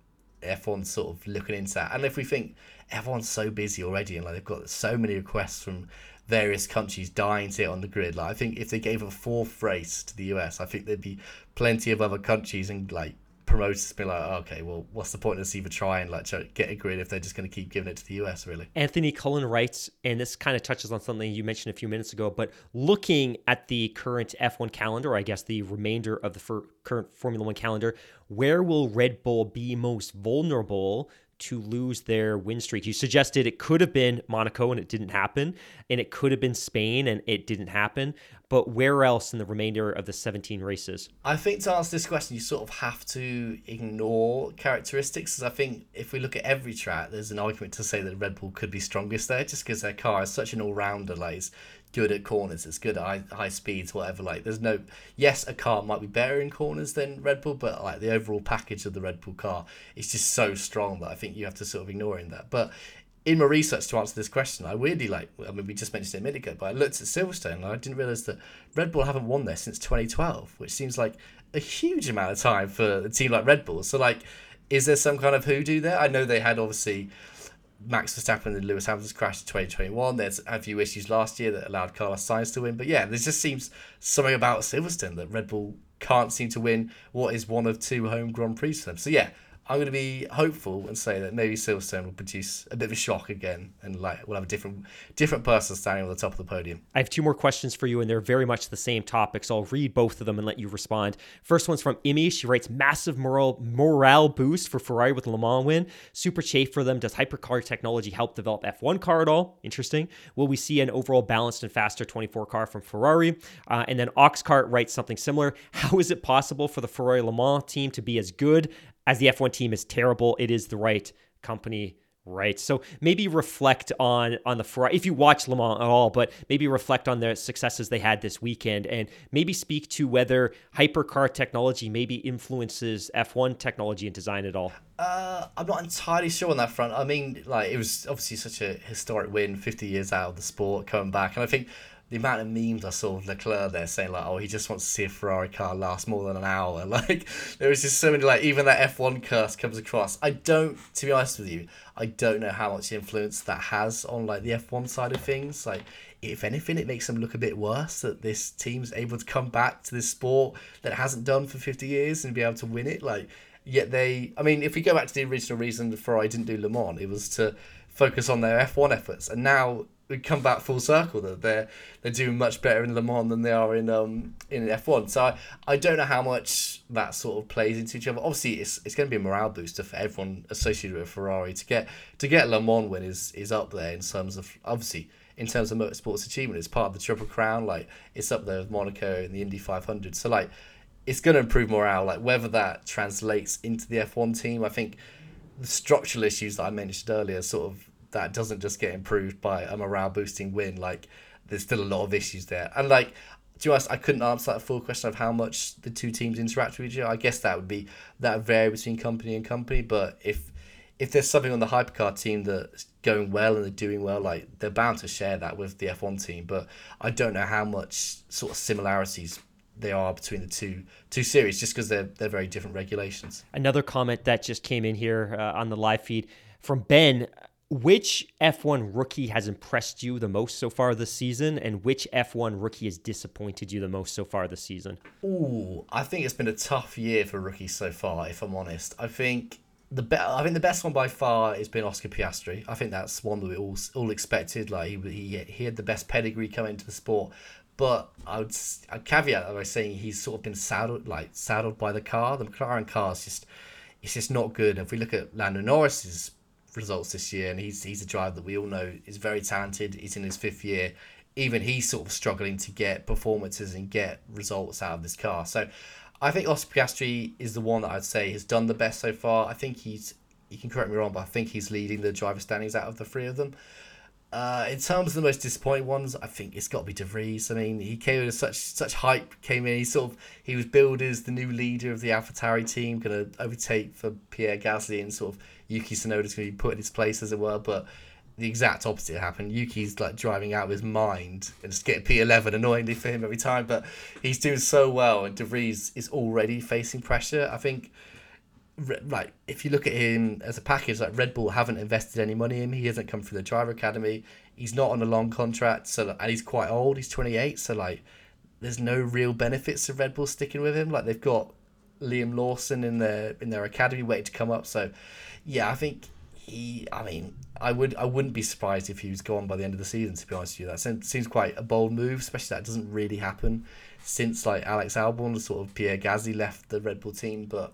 F1's sort of looking into that. And if we think everyone's so busy already and like they've got so many requests from various countries dying to get on the grid, like I think if they gave a fourth race to the US, I think there'd be plenty of other countries and like promoters be like, oh, okay, well, what's the point of us even trying like try, get a grid if they're just going to keep giving it to the US, really? Anthony Cullen writes, and this kind of touches on something you mentioned a few minutes ago, but looking at the current F1 calendar, I guess the remainder of the current Formula One calendar, where will Red Bull be most vulnerable to lose their win streak. You suggested it could have been Monaco and it didn't happen, and it could have been Spain and it didn't happen. But where else in the remainder of the 17 races? I think to answer this question, you sort of have to ignore characteristics. Because I think if we look at every track, there's an argument to say that Red Bull could be strongest there just because their car is such an all rounder. Like, good at corners. It's good at high, high speeds, whatever. Like, there's no. Yes, a car might be better in corners than Red Bull, but like the overall package of the Red Bull car is just so strong that I think you have to sort of ignore in that. But in my research to answer this question, I weirdly like. I mean, we just mentioned it a minute ago, but I looked at Silverstone and I didn't realize that Red Bull haven't won there since 2012, which seems like a huge amount of time for a team like Red Bull. So, like, is there some kind of hoodoo there? I know they had obviously Max Verstappen and Lewis Hamilton's crash in 2021. There's a few issues last year that allowed Carlos Sainz to win. But yeah, there just seems something about Silverstone that Red Bull can't seem to win what is one of two home Grand Prix for them. So yeah, I'm going to be hopeful and say that maybe Silverstone will produce a bit of a shock again, and like we'll have a different different person standing on the top of the podium. I have two more questions for you, and they're very much the same topic, so I'll read both of them and let you respond. First one's from Imi. She writes, "Massive morale morale boost for Ferrari with Le Mans win. Super chafe for them. Does hypercar technology help develop F1 car at all? Interesting. Will we see an overall balanced and faster 24 car from Ferrari?" Uh, and then Oxcart writes something similar. How is it possible for the Ferrari Le Mans team to be as good as the F1 team is terrible, it is the right company right? So maybe reflect on on the Ferrari if you watch Le Mans at all but maybe reflect on the successes they had this weekend and maybe speak to whether hypercar technology maybe influences F1 technology and design at all. Uh, I'm not entirely sure on that front. I mean like it was obviously such a historic win 50 years out of the sport coming back. And I think the amount of memes I saw of Leclerc there saying like, "Oh, he just wants to see a Ferrari car last more than an hour." Like there was just so many like even that F one curse comes across. I don't, to be honest with you, I don't know how much influence that has on like the F one side of things. Like if anything, it makes them look a bit worse that this team's able to come back to this sport that hasn't done for fifty years and be able to win it. Like yet they, I mean, if we go back to the original reason Ferrari didn't do Le Mans, it was to focus on their F one efforts, and now we come back full circle that they're they're doing much better in Le Mans than they are in um in F one. So I, I don't know how much that sort of plays into each other. Obviously, it's it's going to be a morale booster for everyone associated with Ferrari to get to get Le Mans win is is up there in terms of obviously in terms of motorsports achievement. It's part of the Triple Crown. Like it's up there with Monaco and the Indy 500. So like it's going to improve morale. Like whether that translates into the F1 team, I think the structural issues that I mentioned earlier sort of that doesn't just get improved by a morale boosting win. Like there's still a lot of issues there. And like to honest, I couldn't answer that full question of how much the two teams interact with each other. I guess that would be that vary between company and company. But if if there's something on the hypercar team that's going well and they're doing well, like they're bound to share that with the F1 team. But I don't know how much sort of similarities there are between the two two series, just because they're they're very different regulations. Another comment that just came in here uh, on the live feed from Ben which F1 rookie has impressed you the most so far this season, and which F1 rookie has disappointed you the most so far this season? Ooh, I think it's been a tough year for rookies so far. If I'm honest, I think the be- I think the best one by far has been Oscar Piastri. I think that's one that we all all expected. Like he he, he had the best pedigree coming into the sport, but I would a caveat that by saying he's sort of been saddled like saddled by the car. The McLaren car is just it's just not good. If we look at Lando Norris's results this year, and he's he's a driver that we all know is very talented. He's in his fifth year. Even he's sort of struggling to get performances and get results out of this car. So I think Oscar Piastri is the one that I'd say has done the best so far. I think he's you can correct me wrong, but I think he's leading the driver standings out of the three of them. Uh, in terms of the most disappointing ones, I think it's got to be De Vries. I mean, he came with such such hype. Came in, he sort of he was billed as the new leader of the AlphaTauri team, going to overtake for Pierre Gasly and sort of Yuki Tsunoda's going to be put in his place, as it were. But the exact opposite happened. Yuki's like driving out of his mind and just getting P11 annoyingly for him every time. But he's doing so well, and De Vries is already facing pressure. I think, like, if you look at him as a package, like Red Bull haven't invested any money in him. He hasn't come through the driver academy. He's not on a long contract, so and he's quite old. He's 28, so like, there's no real benefits of Red Bull sticking with him. Like they've got Liam Lawson in their in their academy waiting to come up. So yeah, I think he. I mean, I would. I wouldn't be surprised if he was gone by the end of the season. To be honest with you, that seems, quite a bold move, especially that doesn't really happen since like Alex Albon, sort of Pierre Gasly left the Red Bull team. But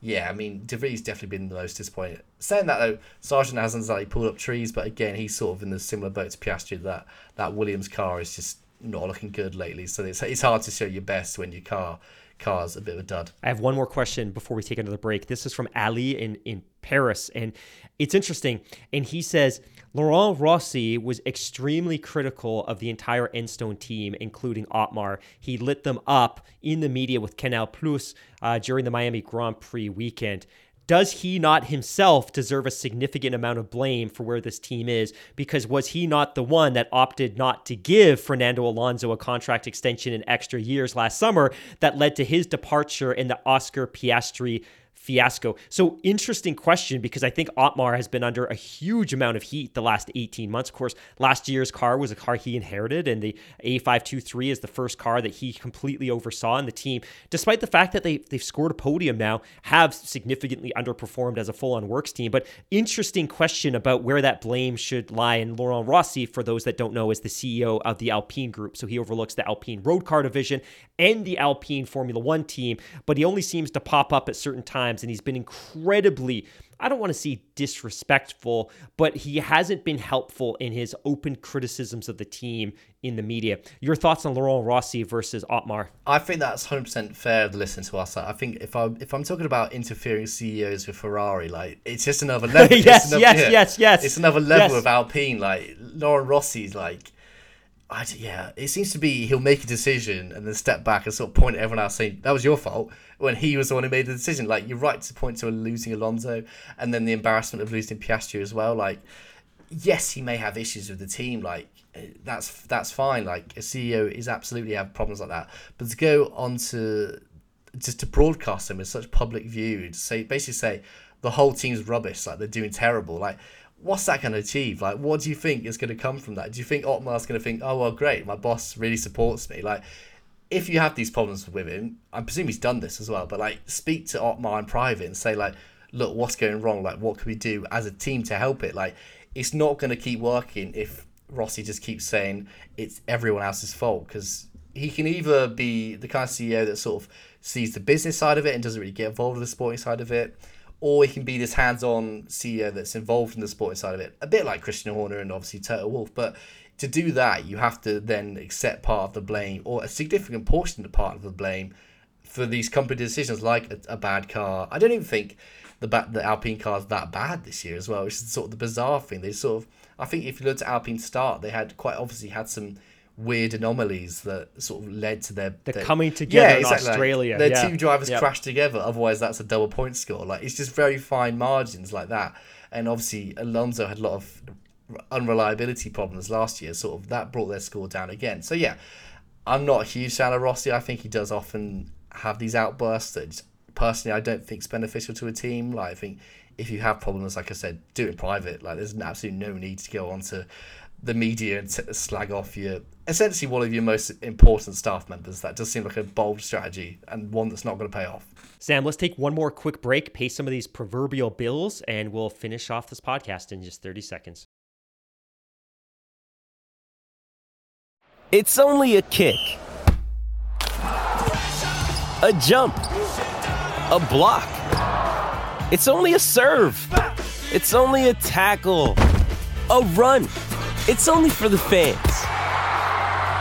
yeah, I mean, De Vries definitely been the most disappointing. Saying that though, Sargeant hasn't like pulled up trees, but again, he's sort of in the similar boat to Piastri. That that Williams car is just not looking good lately. So it's it's hard to show your best when your car cause a bit of a dud. I have one more question before we take another break. This is from Ali in, in Paris, and it's interesting. And he says Laurent Rossi was extremely critical of the entire Enstone team, including Otmar. He lit them up in the media with Canal Plus uh, during the Miami Grand Prix weekend does he not himself deserve a significant amount of blame for where this team is? Because was he not the one that opted not to give Fernando Alonso a contract extension in extra years last summer that led to his departure in the Oscar Piastri fiasco. So interesting question because I think Otmar has been under a huge amount of heat the last 18 months. Of course, last year's car was a car he inherited, and the A523 is the first car that he completely oversaw in the team. Despite the fact that they they've scored a podium now, have significantly underperformed as a full-on works team. But interesting question about where that blame should lie. And Laurent Rossi, for those that don't know, is the CEO of the Alpine Group, so he overlooks the Alpine road car division and the Alpine Formula One team. But he only seems to pop up at certain times times, and he's been incredibly, I don't want to say disrespectful, but he hasn't been helpful in his open criticisms of the team in the media. Your thoughts on Laurent Rossi versus Otmar? I think that's 100% fair to listen to us. I think if I'm if I'm talking about interfering CEOs with Ferrari, like it's just another level. yes, another, yes, yeah, yes, yes. It's another level yes. of Alpine. Like Laurent Rossi's like I, yeah, it seems to be he'll make a decision and then step back and sort of point at everyone else saying that was your fault when he was the one who made the decision. Like you're right to point to losing Alonso and then the embarrassment of losing Piastri as well. Like yes, he may have issues with the team. Like eh, that's that's fine. Like a CEO is absolutely have problems like that. But to go on to just to broadcast him in such public view, to say basically say the whole team's rubbish, like they're doing terrible, like what's that going to achieve? Like, what do you think is going to come from that? Do you think Otmar's going to think, oh, well, great, my boss really supports me? Like, if you have these problems with him, I presume he's done this as well, but like, speak to Otmar in private and say, like, look, what's going wrong? Like, what can we do as a team to help it? Like, it's not going to keep working if Rossi just keeps saying it's everyone else's fault because he can either be the kind of CEO that sort of sees the business side of it and doesn't really get involved with the sporting side of it, or he can be this hands-on CEO that's involved in the sporting side of it, a bit like Christian Horner and obviously Toto Wolff. But to do that, you have to then accept part of the blame or a significant portion of the part of the blame for these company decisions, like a, a bad car. I don't even think the the Alpine car is that bad this year as well, which is sort of the bizarre thing. They sort of, I think if you look at Alpine start, they had quite obviously had some weird anomalies that sort of led to their, the coming together yeah, exactly. in Australia. Their yeah. two drivers yep. crashed together. Otherwise, that's a double point score. Like it's just very fine margins like that. And obviously, Alonso had a lot of unreliability problems last year. Sort of that brought their score down again. So yeah, I'm not a huge fan of Rossi. I think he does often have these outbursts that personally I don't think is beneficial to a team. Like I think if you have problems, like I said, do it in private. Like there's absolutely no need to go on to the media and slag off your essentially one of your most important staff members. That does seem like a bold strategy and one that's not going to pay off. Sam, let's take one more quick break, pay some of these proverbial bills, and we'll finish off this podcast in just 30 seconds. It's only a kick, a jump, a block. It's only a serve. It's only a tackle, a run. It's only for the fans.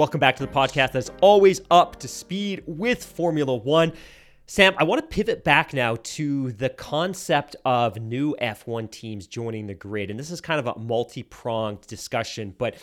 Welcome back to the podcast that's always up to speed with Formula One. Sam, I want to pivot back now to the concept of new F1 teams joining the grid. And this is kind of a multi pronged discussion, but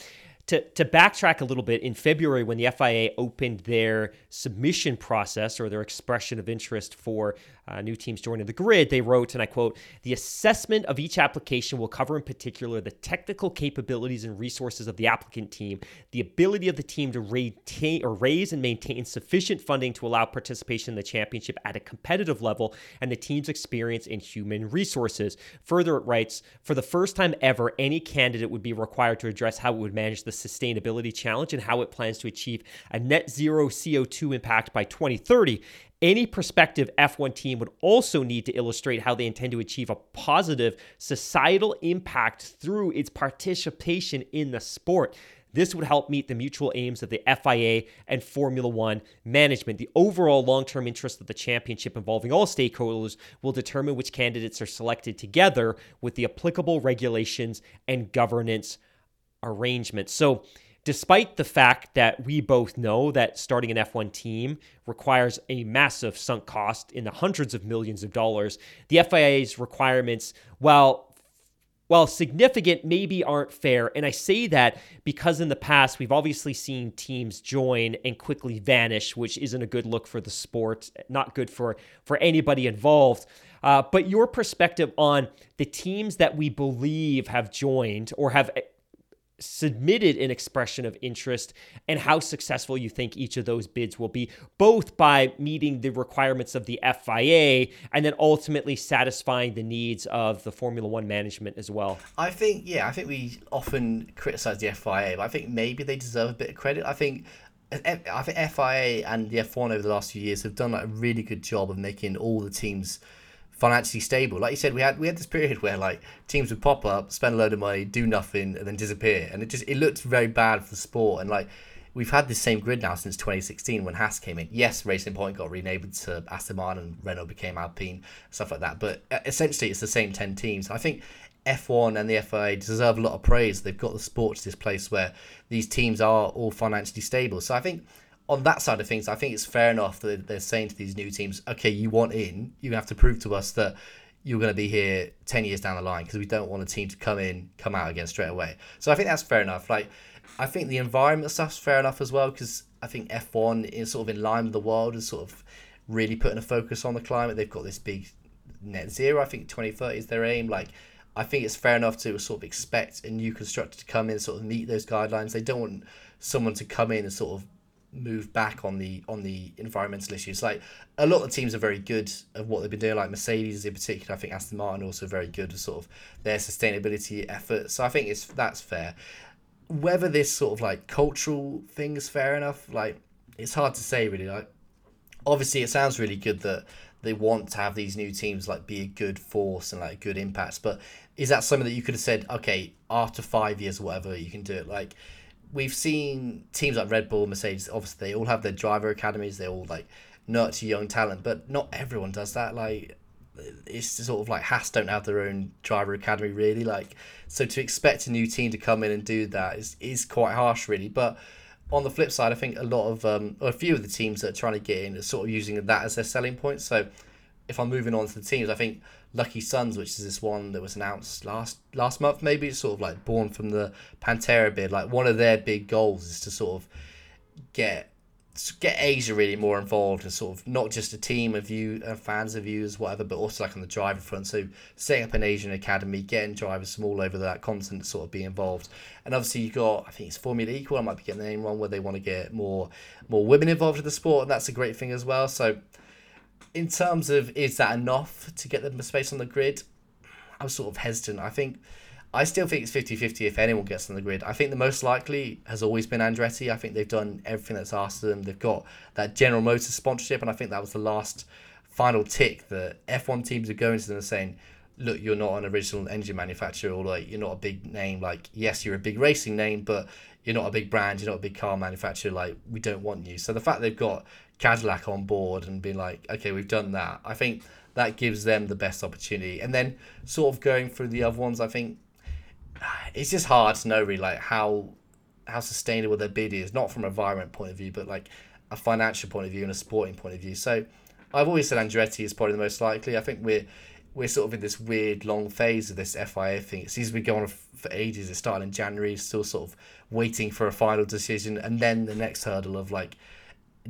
to, to backtrack a little bit, in February, when the FIA opened their submission process or their expression of interest for uh, new teams joining the grid, they wrote, and I quote, the assessment of each application will cover in particular the technical capabilities and resources of the applicant team, the ability of the team to retain or raise and maintain sufficient funding to allow participation in the championship at a competitive level, and the team's experience in human resources. Further, it writes, for the first time ever, any candidate would be required to address how it would manage the sustainability challenge and how it plans to achieve a net zero CO2 impact by 2030. Any prospective F1 team would also need to illustrate how they intend to achieve a positive societal impact through its participation in the sport. This would help meet the mutual aims of the FIA and Formula One management. The overall long term interest of the championship involving all stakeholders will determine which candidates are selected together with the applicable regulations and governance arrangements. So, despite the fact that we both know that starting an F1 team requires a massive sunk cost in the hundreds of millions of dollars, the FIA's requirements, while while significant, maybe aren't fair. And I say that because in the past, we've obviously seen teams join and quickly vanish, which isn't a good look for the sport, not good for, for anybody involved. Uh, but your perspective on the teams that we believe have joined or have submitted an expression of interest and how successful you think each of those bids will be, both by meeting the requirements of the FIA and then ultimately satisfying the needs of the Formula One management as well. I think, yeah, I think we often criticize the FIA, but I think maybe they deserve a bit of credit. I think. I think FIA and the F1 over the last few years have done like a really good job of making all the teams financially stable. Like you said, we had we had this period where like teams would pop up, spend a load of money, do nothing, and then disappear, and it just it looked very bad for the sport. And like we've had this same grid now since 2016 when Haas came in. Yes, Racing Point got renamed to Aston Martin, and Renault became Alpine, stuff like that. But uh, essentially, it's the same ten teams. I think. F1 and the FIA deserve a lot of praise. They've got the sport to this place where these teams are all financially stable. So I think on that side of things, I think it's fair enough that they're saying to these new teams, okay, you want in, you have to prove to us that you're going to be here 10 years down the line because we don't want a team to come in, come out again straight away. So I think that's fair enough. Like, I think the environment stuff's fair enough as well because I think F1 is sort of in line with the world and sort of really putting a focus on the climate. They've got this big net zero, I think 2030 is their aim. Like, I think it's fair enough to sort of expect a new constructor to come in sort of meet those guidelines. They don't want someone to come in and sort of move back on the on the environmental issues. Like a lot of teams are very good at what they've been doing. Like Mercedes in particular, I think Aston Martin also very good at sort of their sustainability efforts. So I think it's that's fair. Whether this sort of like cultural thing is fair enough, like it's hard to say really. Like obviously, it sounds really good that they want to have these new teams like be a good force and like good impacts. But is that something that you could have said? Okay, after five years or whatever, you can do it. Like we've seen teams like Red Bull, Mercedes. Obviously, they all have their driver academies. They all like nurture young talent, but not everyone does that. Like it's sort of like Haas don't have their own driver academy really. Like so to expect a new team to come in and do that is is quite harsh really. But on the flip side, I think a lot of um, or a few of the teams that are trying to get in are sort of using that as their selling point. So if I'm moving on to the teams, I think Lucky Sons, which is this one that was announced last last month, maybe it's sort of like born from the Pantera bid. Like one of their big goals is to sort of get get Asia really more involved and sort of not just a team of you uh, fans of you as whatever, but also like on the driver front. So setting up an Asian academy, getting drivers from all over that continent sort of be involved. And obviously you got I think it's Formula Equal, I might be getting the name wrong, where they want to get more more women involved in the sport, and that's a great thing as well. So in terms of is that enough to get them a space on the grid, I was sort of hesitant. I think I still think it's 50-50 if anyone gets on the grid. I think the most likely has always been Andretti. I think they've done everything that's asked of them. They've got that General Motors sponsorship, and I think that was the last final tick that F1 teams are going to them and saying, look, you're not an original engine manufacturer or like you're not a big name. Like, yes, you're a big racing name, but you're not a big brand, you're not a big car manufacturer. Like, we don't want you. So the fact they've got Cadillac on board and being like, okay, we've done that. I think that gives them the best opportunity. And then sort of going through the other ones, I think it's just hard to know really like how how sustainable their bid is, not from an environment point of view, but like a financial point of view and a sporting point of view. So I've always said Andretti is probably the most likely. I think we're we're sort of in this weird long phase of this FIA thing. It seems to be going on for ages. It started in January, still sort of waiting for a final decision, and then the next hurdle of like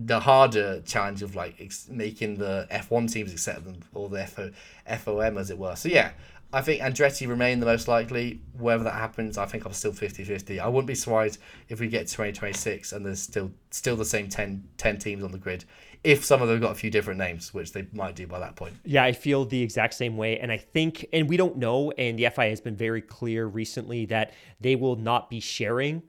the harder challenge of like ex- making the F1 teams accept them or the FO, FOM as it were. So yeah, I think Andretti remain the most likely. Whether that happens, I think I'm still 50-50. I wouldn't be surprised if we get 2026 and there's still still the same 10, 10 teams on the grid. If some of them got a few different names, which they might do by that point. Yeah, I feel the exact same way. And I think, and we don't know, and the FIA has been very clear recently that they will not be sharing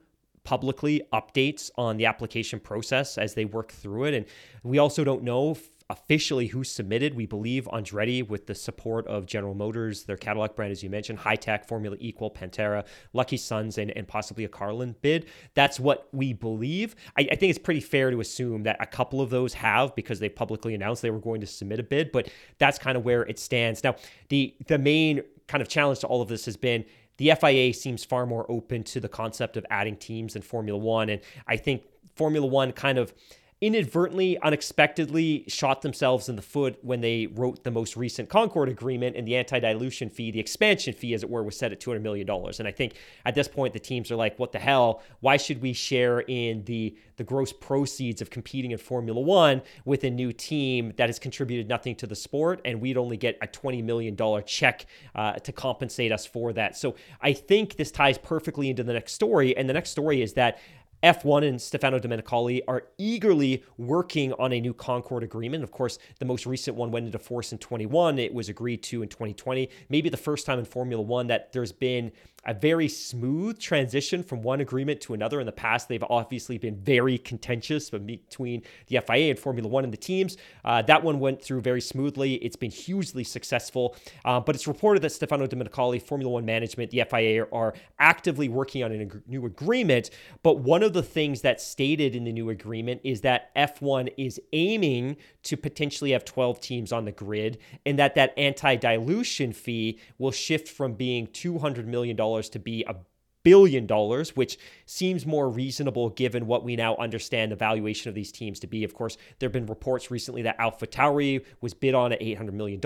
publicly updates on the application process as they work through it. And we also don't know officially who submitted. We believe Andretti, with the support of General Motors, their Cadillac brand, as you mentioned, Hitech, Formula Equal, Pantera, Lucky Sons, and, and possibly a Carlin bid. That's what we believe. I, I think it's pretty fair to assume that a couple of those have because they publicly announced they were going to submit a bid, but that's kind of where it stands. Now, the the main kind of challenge to all of this has been the FIA seems far more open to the concept of adding teams in Formula One. And I think Formula One kind of inadvertently, unexpectedly shot themselves in the foot when they wrote the most recent Concorde agreement and the anti dilution fee, the expansion fee, as it were, was set at $200 million. And I think at this point, the teams are like, what the hell? Why should we share in the, the gross proceeds of competing in Formula One with a new team that has contributed nothing to the sport? And we'd only get a $20 million check uh, to compensate us for that. So I think this ties perfectly into the next story. And the next story is that F1 and Stefano Domenicali are eagerly working on a new Concorde agreement. Of course, the most recent one went into force in 21. It was agreed to in 2020. Maybe the first time in Formula One that there's been a very smooth transition from one agreement to another. In the past, they've obviously been very contentious between the FIA and Formula One and the teams. Uh, that one went through very smoothly. It's been hugely successful. Uh, but it's reported that Stefano Domenicali, Formula One management, the FIA are actively working on a new agreement. But one of the things that's stated in the new agreement is that F1 is aiming to potentially have 12 teams on the grid and that that anti-dilution fee will shift from being $200 million to be a billion dollars, which seems more reasonable given what we now understand the valuation of these teams to be. Of course, there have been reports recently that Alpha Tauri was bid on at $800 million,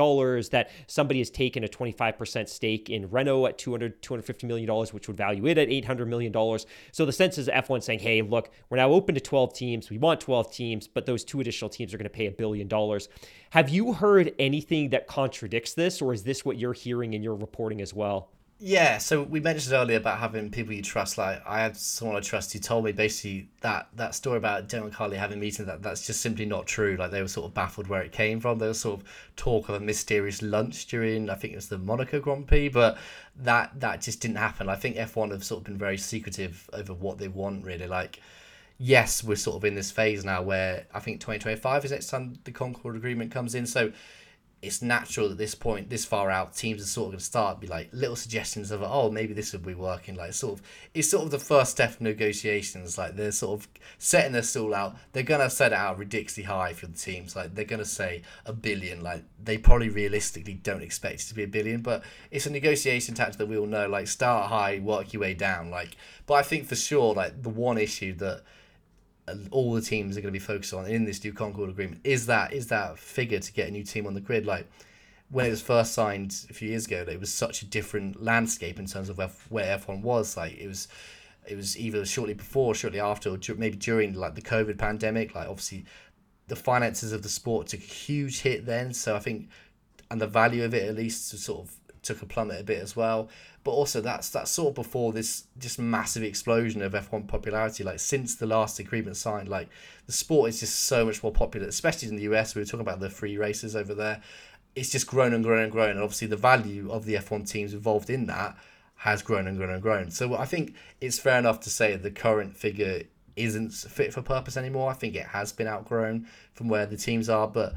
that somebody has taken a 25% stake in Renault at $200, $250 million, which would value it at $800 million. So the sense is F1 saying, hey, look, we're now open to 12 teams. We want 12 teams, but those two additional teams are going to pay a billion dollars. Have you heard anything that contradicts this, or is this what you're hearing in your reporting as well? Yeah, so we mentioned earlier about having people you trust. Like I had someone I trust who told me basically that that story about Domenicali having meetings that that's just simply not true. Like they were sort of baffled where it came from. There was sort of talk of a mysterious lunch during I think it was the Monaco Grand Prix, but that that just didn't happen. I think F one have sort of been very secretive over what they want really. Like yes, we're sort of in this phase now where I think twenty twenty five is next time the Concorde Agreement comes in. So it's natural at this point, this far out, teams are sort of going to start be like little suggestions of oh maybe this would be working. Like sort of it's sort of the first step of negotiations. Like they're sort of setting their stall out. They're gonna set it out ridiculously high for the teams. Like they're gonna say a billion. Like they probably realistically don't expect it to be a billion, but it's a negotiation tactic that we all know. Like start high, work your way down. Like but I think for sure like the one issue that all the teams are going to be focused on in this new Concorde agreement is that is that figure to get a new team on the grid. Like when it was first signed a few years ago, it was such a different landscape in terms of where F one was. Like it was, it was either shortly before, shortly after, or maybe during like the COVID pandemic. Like obviously, the finances of the sport took a huge hit then. So I think, and the value of it at least sort of took a plummet a bit as well. But also that's that's sort of before this just massive explosion of F1 popularity. Like since the last agreement signed, like the sport is just so much more popular, especially in the US. We were talking about the free races over there. It's just grown and grown and grown, and obviously the value of the F1 teams involved in that has grown and grown and grown. So I think it's fair enough to say the current figure isn't fit for purpose anymore. I think it has been outgrown from where the teams are, but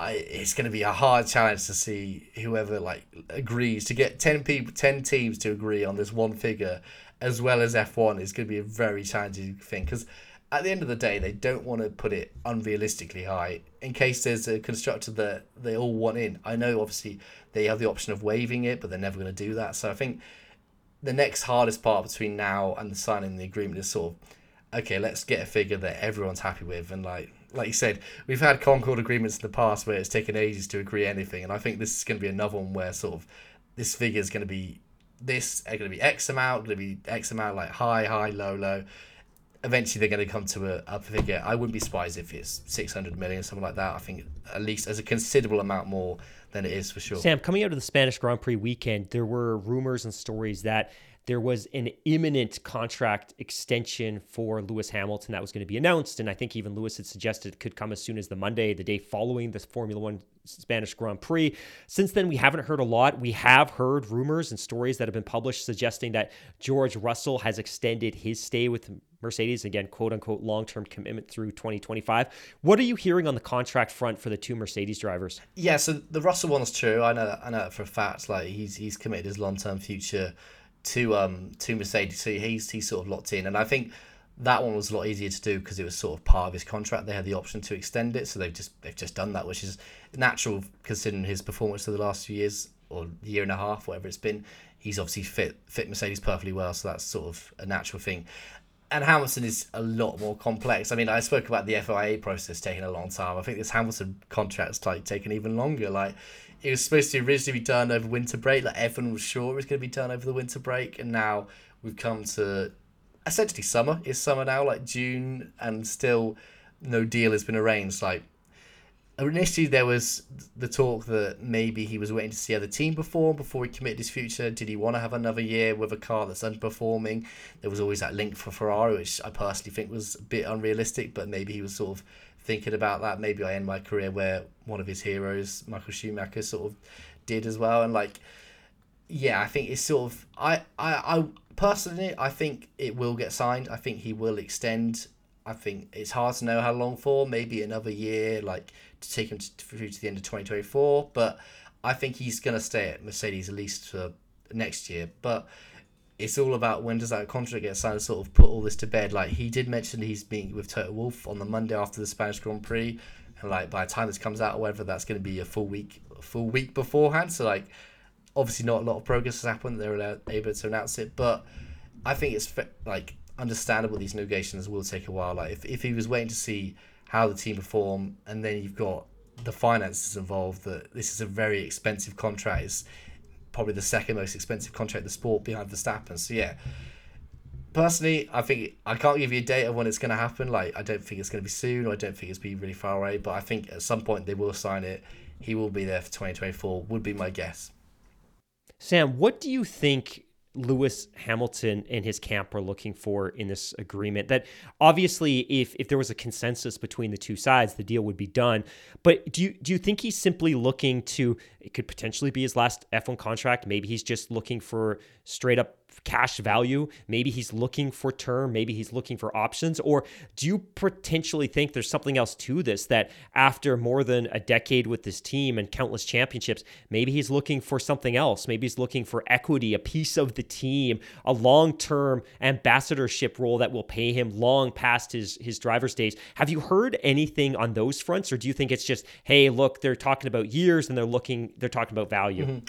I, it's going to be a hard challenge to see whoever like agrees to get 10 people 10 teams to agree on this one figure as well as F1 is going to be a very challenging thing because at the end of the day they don't want to put it unrealistically high in case there's a constructor that they all want in. I know obviously they have the option of waiving it but they're never going to do that so I think the next hardest part between now and the signing the agreement is sort of okay let's get a figure that everyone's happy with and like like you said, we've had Concorde agreements in the past where it's taken ages to agree anything, and I think this is going to be another one where sort of this figure is going to be this going to be X amount, going to be X amount, like high, high, low, low. Eventually, they're going to come to a, a figure. I wouldn't be surprised if it's six hundred million, something like that. I think at least as a considerable amount more than it is for sure. Sam, coming out of the Spanish Grand Prix weekend, there were rumors and stories that there was an imminent contract extension for Lewis Hamilton that was going to be announced. And I think even Lewis had suggested it could come as soon as the Monday, the day following the Formula One Spanish Grand Prix. Since then, we haven't heard a lot. We have heard rumors and stories that have been published suggesting that George Russell has extended his stay with Mercedes. Again, quote unquote long term commitment through 2025. What are you hearing on the contract front for the two Mercedes drivers? Yeah, so the Russell one's true. I know that, I know that for a fact. Like he's he's committed his long term future to um to Mercedes, so he's he's sort of locked in. And I think that one was a lot easier to do because it was sort of part of his contract. They had the option to extend it, so they've just they've just done that, which is natural considering his performance for the last few years or year and a half, whatever it's been. He's obviously fit fit Mercedes perfectly well, so that's sort of a natural thing. And Hamilton is a lot more complex. I mean, I spoke about the FIA process taking a long time. I think this Hamilton contract's like taking even longer. Like it was supposed to originally be done over winter break. Like everyone was sure it was going to be done over the winter break, and now we've come to essentially summer. It's summer now, like June, and still no deal has been arranged. Like initially, there was the talk that maybe he was waiting to see how the team perform before he committed his future. Did he want to have another year with a car that's underperforming? There was always that link for Ferrari, which I personally think was a bit unrealistic, but maybe he was sort of thinking about that. Maybe I end my career where one of his heroes, Michael Schumacher, sort of did as well, and like. Yeah, I think it's sort of I, I, I personally, I think it will get signed. I think he will extend. I think it's hard to know how long for. Maybe another year, like to take him to, through to the end of twenty twenty four. But I think he's gonna stay at Mercedes at least for next year. But it's all about when does that contract get signed. To sort of put all this to bed. Like he did mention he's meeting with Toto Wolff on the Monday after the Spanish Grand Prix, and like by the time this comes out, or whether that's going to be a full week, full week beforehand. So like obviously not a lot of progress has happened. They're able to announce it, but I think it's like understandable. These negotiations will take a while. Like if, if he was waiting to see how the team perform, and then you've got the finances involved. That this is a very expensive contract. It's probably the second most expensive contract in the sport behind Verstappen. So yeah. Personally, I think I can't give you a date of when it's going to happen. Like, I don't think it's going to be soon, or I don't think it's be really far away. But I think at some point they will sign it. He will be there for 2024. Would be my guess. Sam, what do you think Lewis Hamilton and his camp are looking for in this agreement. That obviously, if if there was a consensus between the two sides, the deal would be done. But do you do you think he's simply looking to? It could potentially be his last F1 contract. Maybe he's just looking for straight up cash value. Maybe he's looking for term. Maybe he's looking for options. Or do you potentially think there's something else to this that after more than a decade with this team and countless championships, maybe he's looking for something else? Maybe he's looking for equity, a piece of the team, a long term ambassadorship role that will pay him long past his, his driver's days. Have you heard anything on those fronts? Or do you think it's just, hey, look, they're talking about years and they're looking, they're talking about value? Mm-hmm.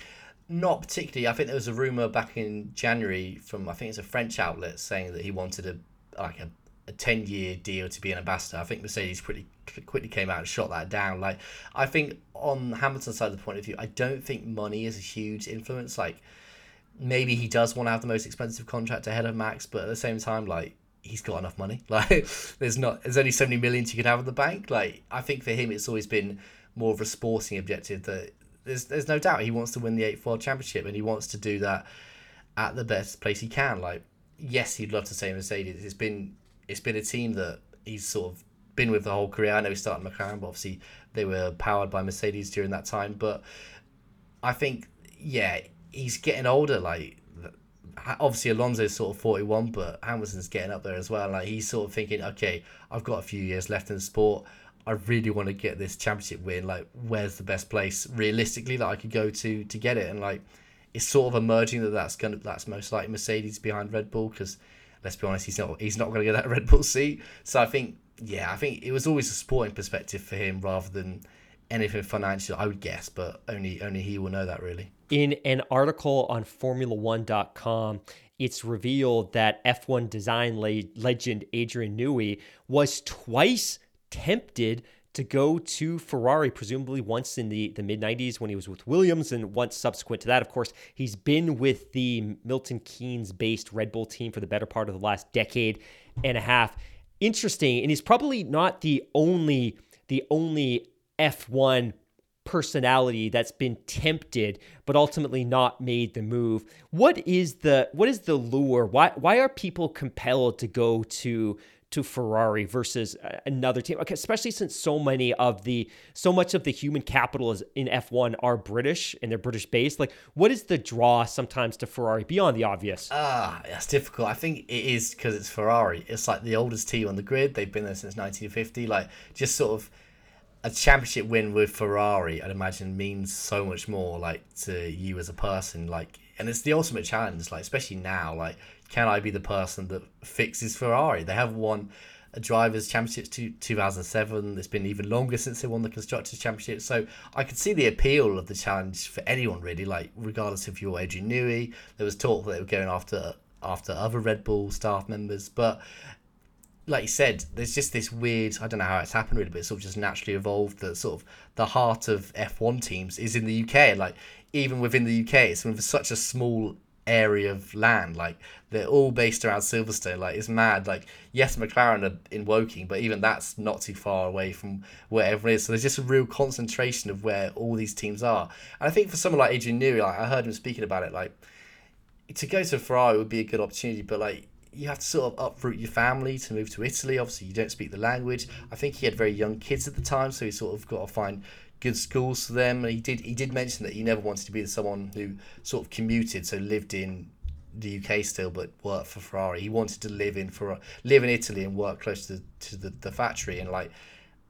Not particularly. I think there was a rumor back in January from I think it's a French outlet saying that he wanted a like a, a ten year deal to be an ambassador. I think Mercedes pretty quickly came out and shot that down. Like I think on Hamilton's side of the point of view, I don't think money is a huge influence. Like maybe he does want to have the most expensive contract ahead of Max, but at the same time, like he's got enough money. Like there's not there's only so many millions you could have in the bank. Like I think for him, it's always been more of a sporting objective that there's there's no doubt he wants to win the eighth world championship and he wants to do that at the best place he can. Like, yes, he'd love to say Mercedes. It's been it's been a team that he's sort of been with the whole career. I know he started McLaren, but obviously they were powered by Mercedes during that time. But I think, yeah, he's getting older. Like, obviously Alonso's sort of forty one, but Hamilton's getting up there as well. Like he's sort of thinking, okay, I've got a few years left in the sport. I really want to get this championship win. Like, where's the best place realistically that I could go to to get it? And like, it's sort of emerging that that's gonna that's most likely Mercedes behind Red Bull because let's be honest, he's not he's not gonna get that Red Bull seat. So I think yeah, I think it was always a sporting perspective for him rather than anything financial. I would guess, but only only he will know that really. In an article on Formula1.com, it's revealed that F1 design le- legend Adrian Newey was twice tempted to go to Ferrari, presumably once in the, the mid 90s when he was with Williams, and once subsequent to that, of course, he's been with the Milton Keynes based Red Bull team for the better part of the last decade and a half. Interesting, and he's probably not the only the only F1 personality that's been tempted but ultimately not made the move. What is the what is the lure? Why why are people compelled to go to to Ferrari versus another team? Okay, especially since so many of the so much of the human capital is in F1 are British and they're British based. Like, what is the draw sometimes to Ferrari beyond the obvious? Ah, that's difficult. I think it is because it's Ferrari. It's like the oldest team on the grid. They've been there since 1950. Like, just sort of a championship win with Ferrari, I'd imagine means so much more like to you as a person. Like, and it's the ultimate challenge. Like, especially now, like, can I be the person that fixes Ferrari? They have won a drivers' championship to 2007. It's been even longer since they won the constructors' championship. So I could see the appeal of the challenge for anyone really. Like, regardless if you're Adrian Newey, there was talk that they were going after after other Red Bull staff members, but like you said, there's just this weird. I don't know how it's happened really, but it's sort of just naturally evolved. That sort of the heart of F1 teams is in the UK, like even within the UK, it's such a small area of land. Like they're all based around Silverstone. Like it's mad. Like yes, McLaren are in Woking, but even that's not too far away from where everyone is. So there's just a real concentration of where all these teams are. And I think for someone like Adrian Newey, like I heard him speaking about it, like to go to Ferrari would be a good opportunity, but like you have to sort of uproot your family to move to Italy. Obviously, you don't speak the language. I think he had very young kids at the time, so he sort of got to find good schools for them. And he did he did mention that he never wanted to be someone who sort of commuted, so lived in the UK still, but worked for Ferrari. He wanted to live in for live in Italy and work close to to the, the factory, and like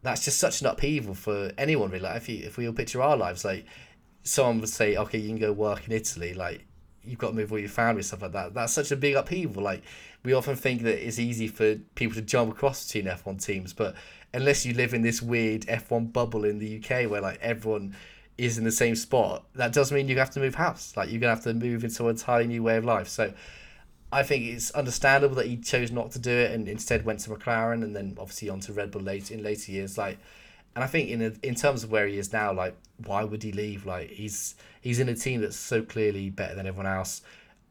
that's just such an upheaval for anyone really. Like if you if we all picture our lives, like someone would say, okay, you can go work in Italy, like you've got to move all your family stuff like that. That's such a big upheaval. Like we often think that it's easy for people to jump across between F1 teams, but unless you live in this weird F1 bubble in the UK where like everyone is in the same spot, that does mean you have to move house. Like you're gonna have to move into an entirely new way of life. So I think it's understandable that he chose not to do it and instead went to McLaren and then obviously on to Red Bull later in later years. Like, and I think in a, in terms of where he is now, like why would he leave? Like he's he's in a team that's so clearly better than everyone else.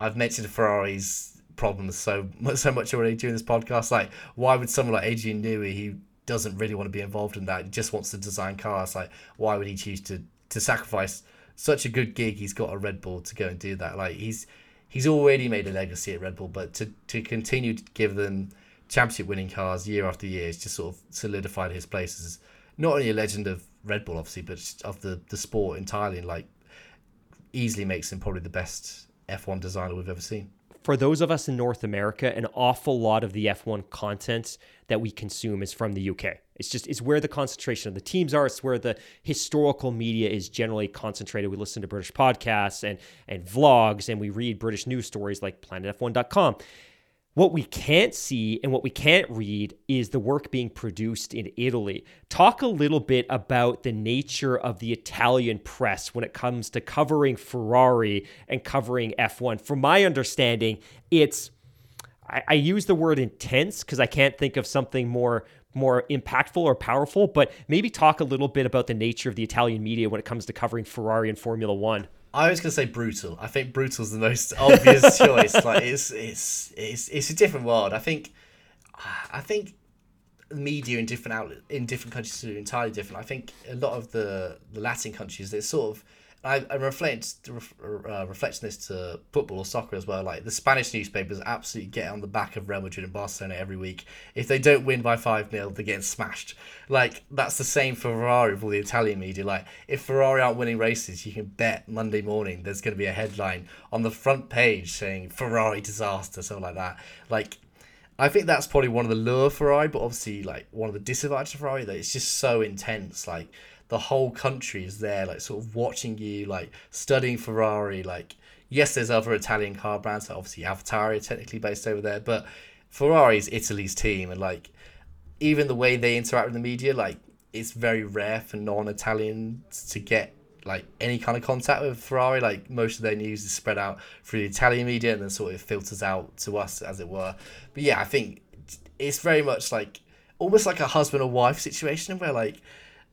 I've mentioned Ferrari's problems so so much already during this podcast. Like, why would someone like Adrian Newey, who doesn't really want to be involved in that, He just wants to design cars, like, why would he choose to to sacrifice such a good gig he's got at Red Bull to go and do that? Like, he's he's already made a legacy at Red Bull, but to to continue to give them championship winning cars year after year has just sort of solidified his place as not only a legend of Red Bull, obviously, but of the the sport entirely, and like easily makes him probably the best F1 designer we've ever seen for those of us in North America, an awful lot of the F1 content that we consume is from the UK. It's just it's where the concentration of the teams are. It's where the historical media is generally concentrated. We listen to British podcasts and and vlogs, and we read British news stories like PlanetF1.com. What we can't see and what we can't read is the work being produced in Italy. Talk a little bit about the nature of the Italian press when it comes to covering Ferrari and covering F1. From my understanding, it's I, I use the word intense because I can't think of something more more impactful or powerful, but maybe talk a little bit about the nature of the Italian media when it comes to covering Ferrari and Formula One. I was gonna say brutal. I think brutal is the most obvious choice. Like it's it's it's it's a different world. I think I think media in different outlet in different countries are entirely different. I think a lot of the the Latin countries they're sort of I, I reflect uh, reflecting this to football or soccer as well. Like the Spanish newspapers absolutely get on the back of Real Madrid and Barcelona every week. If they don't win by five 0 they're getting smashed. Like that's the same for Ferrari with all the Italian media. Like if Ferrari aren't winning races, you can bet Monday morning there's going to be a headline on the front page saying Ferrari disaster, something like that. Like I think that's probably one of the lure Ferrari, but obviously like one of the disadvantages of Ferrari that it's just so intense. Like the whole country is there, like sort of watching you, like studying Ferrari. Like, yes, there's other Italian car brands, so obviously AlphaTauri technically based over there, but Ferrari's Italy's team, and like even the way they interact with the media, like it's very rare for non-Italians to get like any kind of contact with Ferrari. Like most of their news is spread out through the Italian media and then sort of filters out to us, as it were. But yeah, I think it's very much like almost like a husband or wife situation where like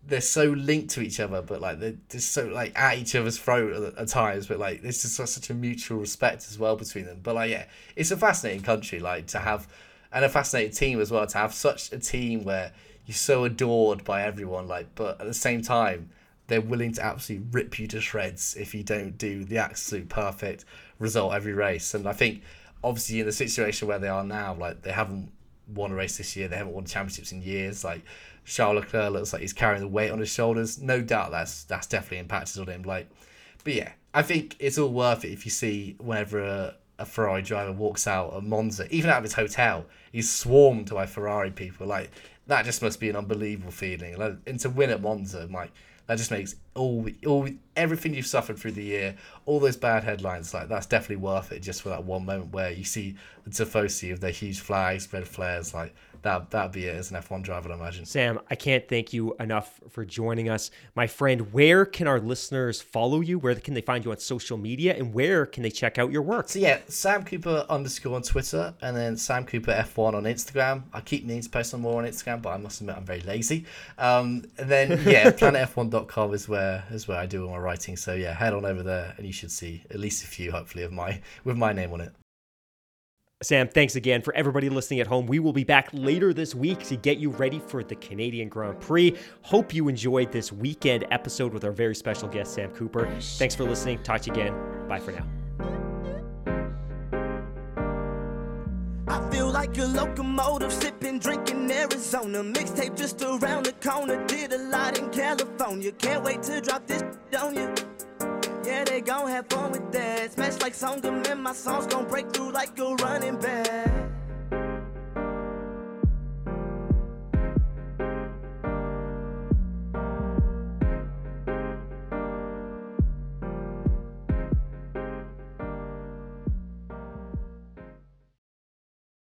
they're so linked to each other, but like they're just so like at each other's throat at, at times. But like there's just such a mutual respect as well between them. But like yeah, it's a fascinating country like to have, and a fascinating team as well to have such a team where you're so adored by everyone. Like, but at the same time, they're willing to absolutely rip you to shreds if you don't do the absolute perfect result every race. And I think obviously in the situation where they are now, like they haven't won a race this year. They haven't won championships in years. Like Charles Leclerc looks like he's carrying the weight on his shoulders. No doubt that's that's definitely impacted on him. Like, but yeah, I think it's all worth it if you see whenever a, a Ferrari driver walks out of Monza, even out of his hotel, he's swarmed by Ferrari people. Like that just must be an unbelievable feeling. Like, and to win at Monza, like that just makes all all everything you've suffered through the year, all those bad headlines, like that's definitely worth it just for that one moment where you see the tifosi of their huge flags, red flares, like that that'd be it as an F1 driver, I imagine. Sam, I can't thank you enough for joining us. My friend, where can our listeners follow you? Where can they find you on social media? And where can they check out your work? So yeah, Sam Cooper underscore on Twitter and then Sam Cooper F1 on Instagram. I keep needing to post on more on Instagram, but I must admit I'm very lazy. Um, and then yeah, planetf1.com is where is where I do all my writing. So yeah, head on over there and you should see at least a few hopefully of my with my name on it. Sam, thanks again for everybody listening at home. We will be back later this week to get you ready for the Canadian Grand Prix. Hope you enjoyed this weekend episode with our very special guest, Sam Cooper. Thanks for listening. Talk to you again. Bye for now. I feel like a locomotive sipping, drinking Arizona. Mixtape just around the corner. Did a lot in California. Can't wait to drop this on you. Yeah, they gon' have fun with that. Smash like Songam and my songs gon' break through like a running back.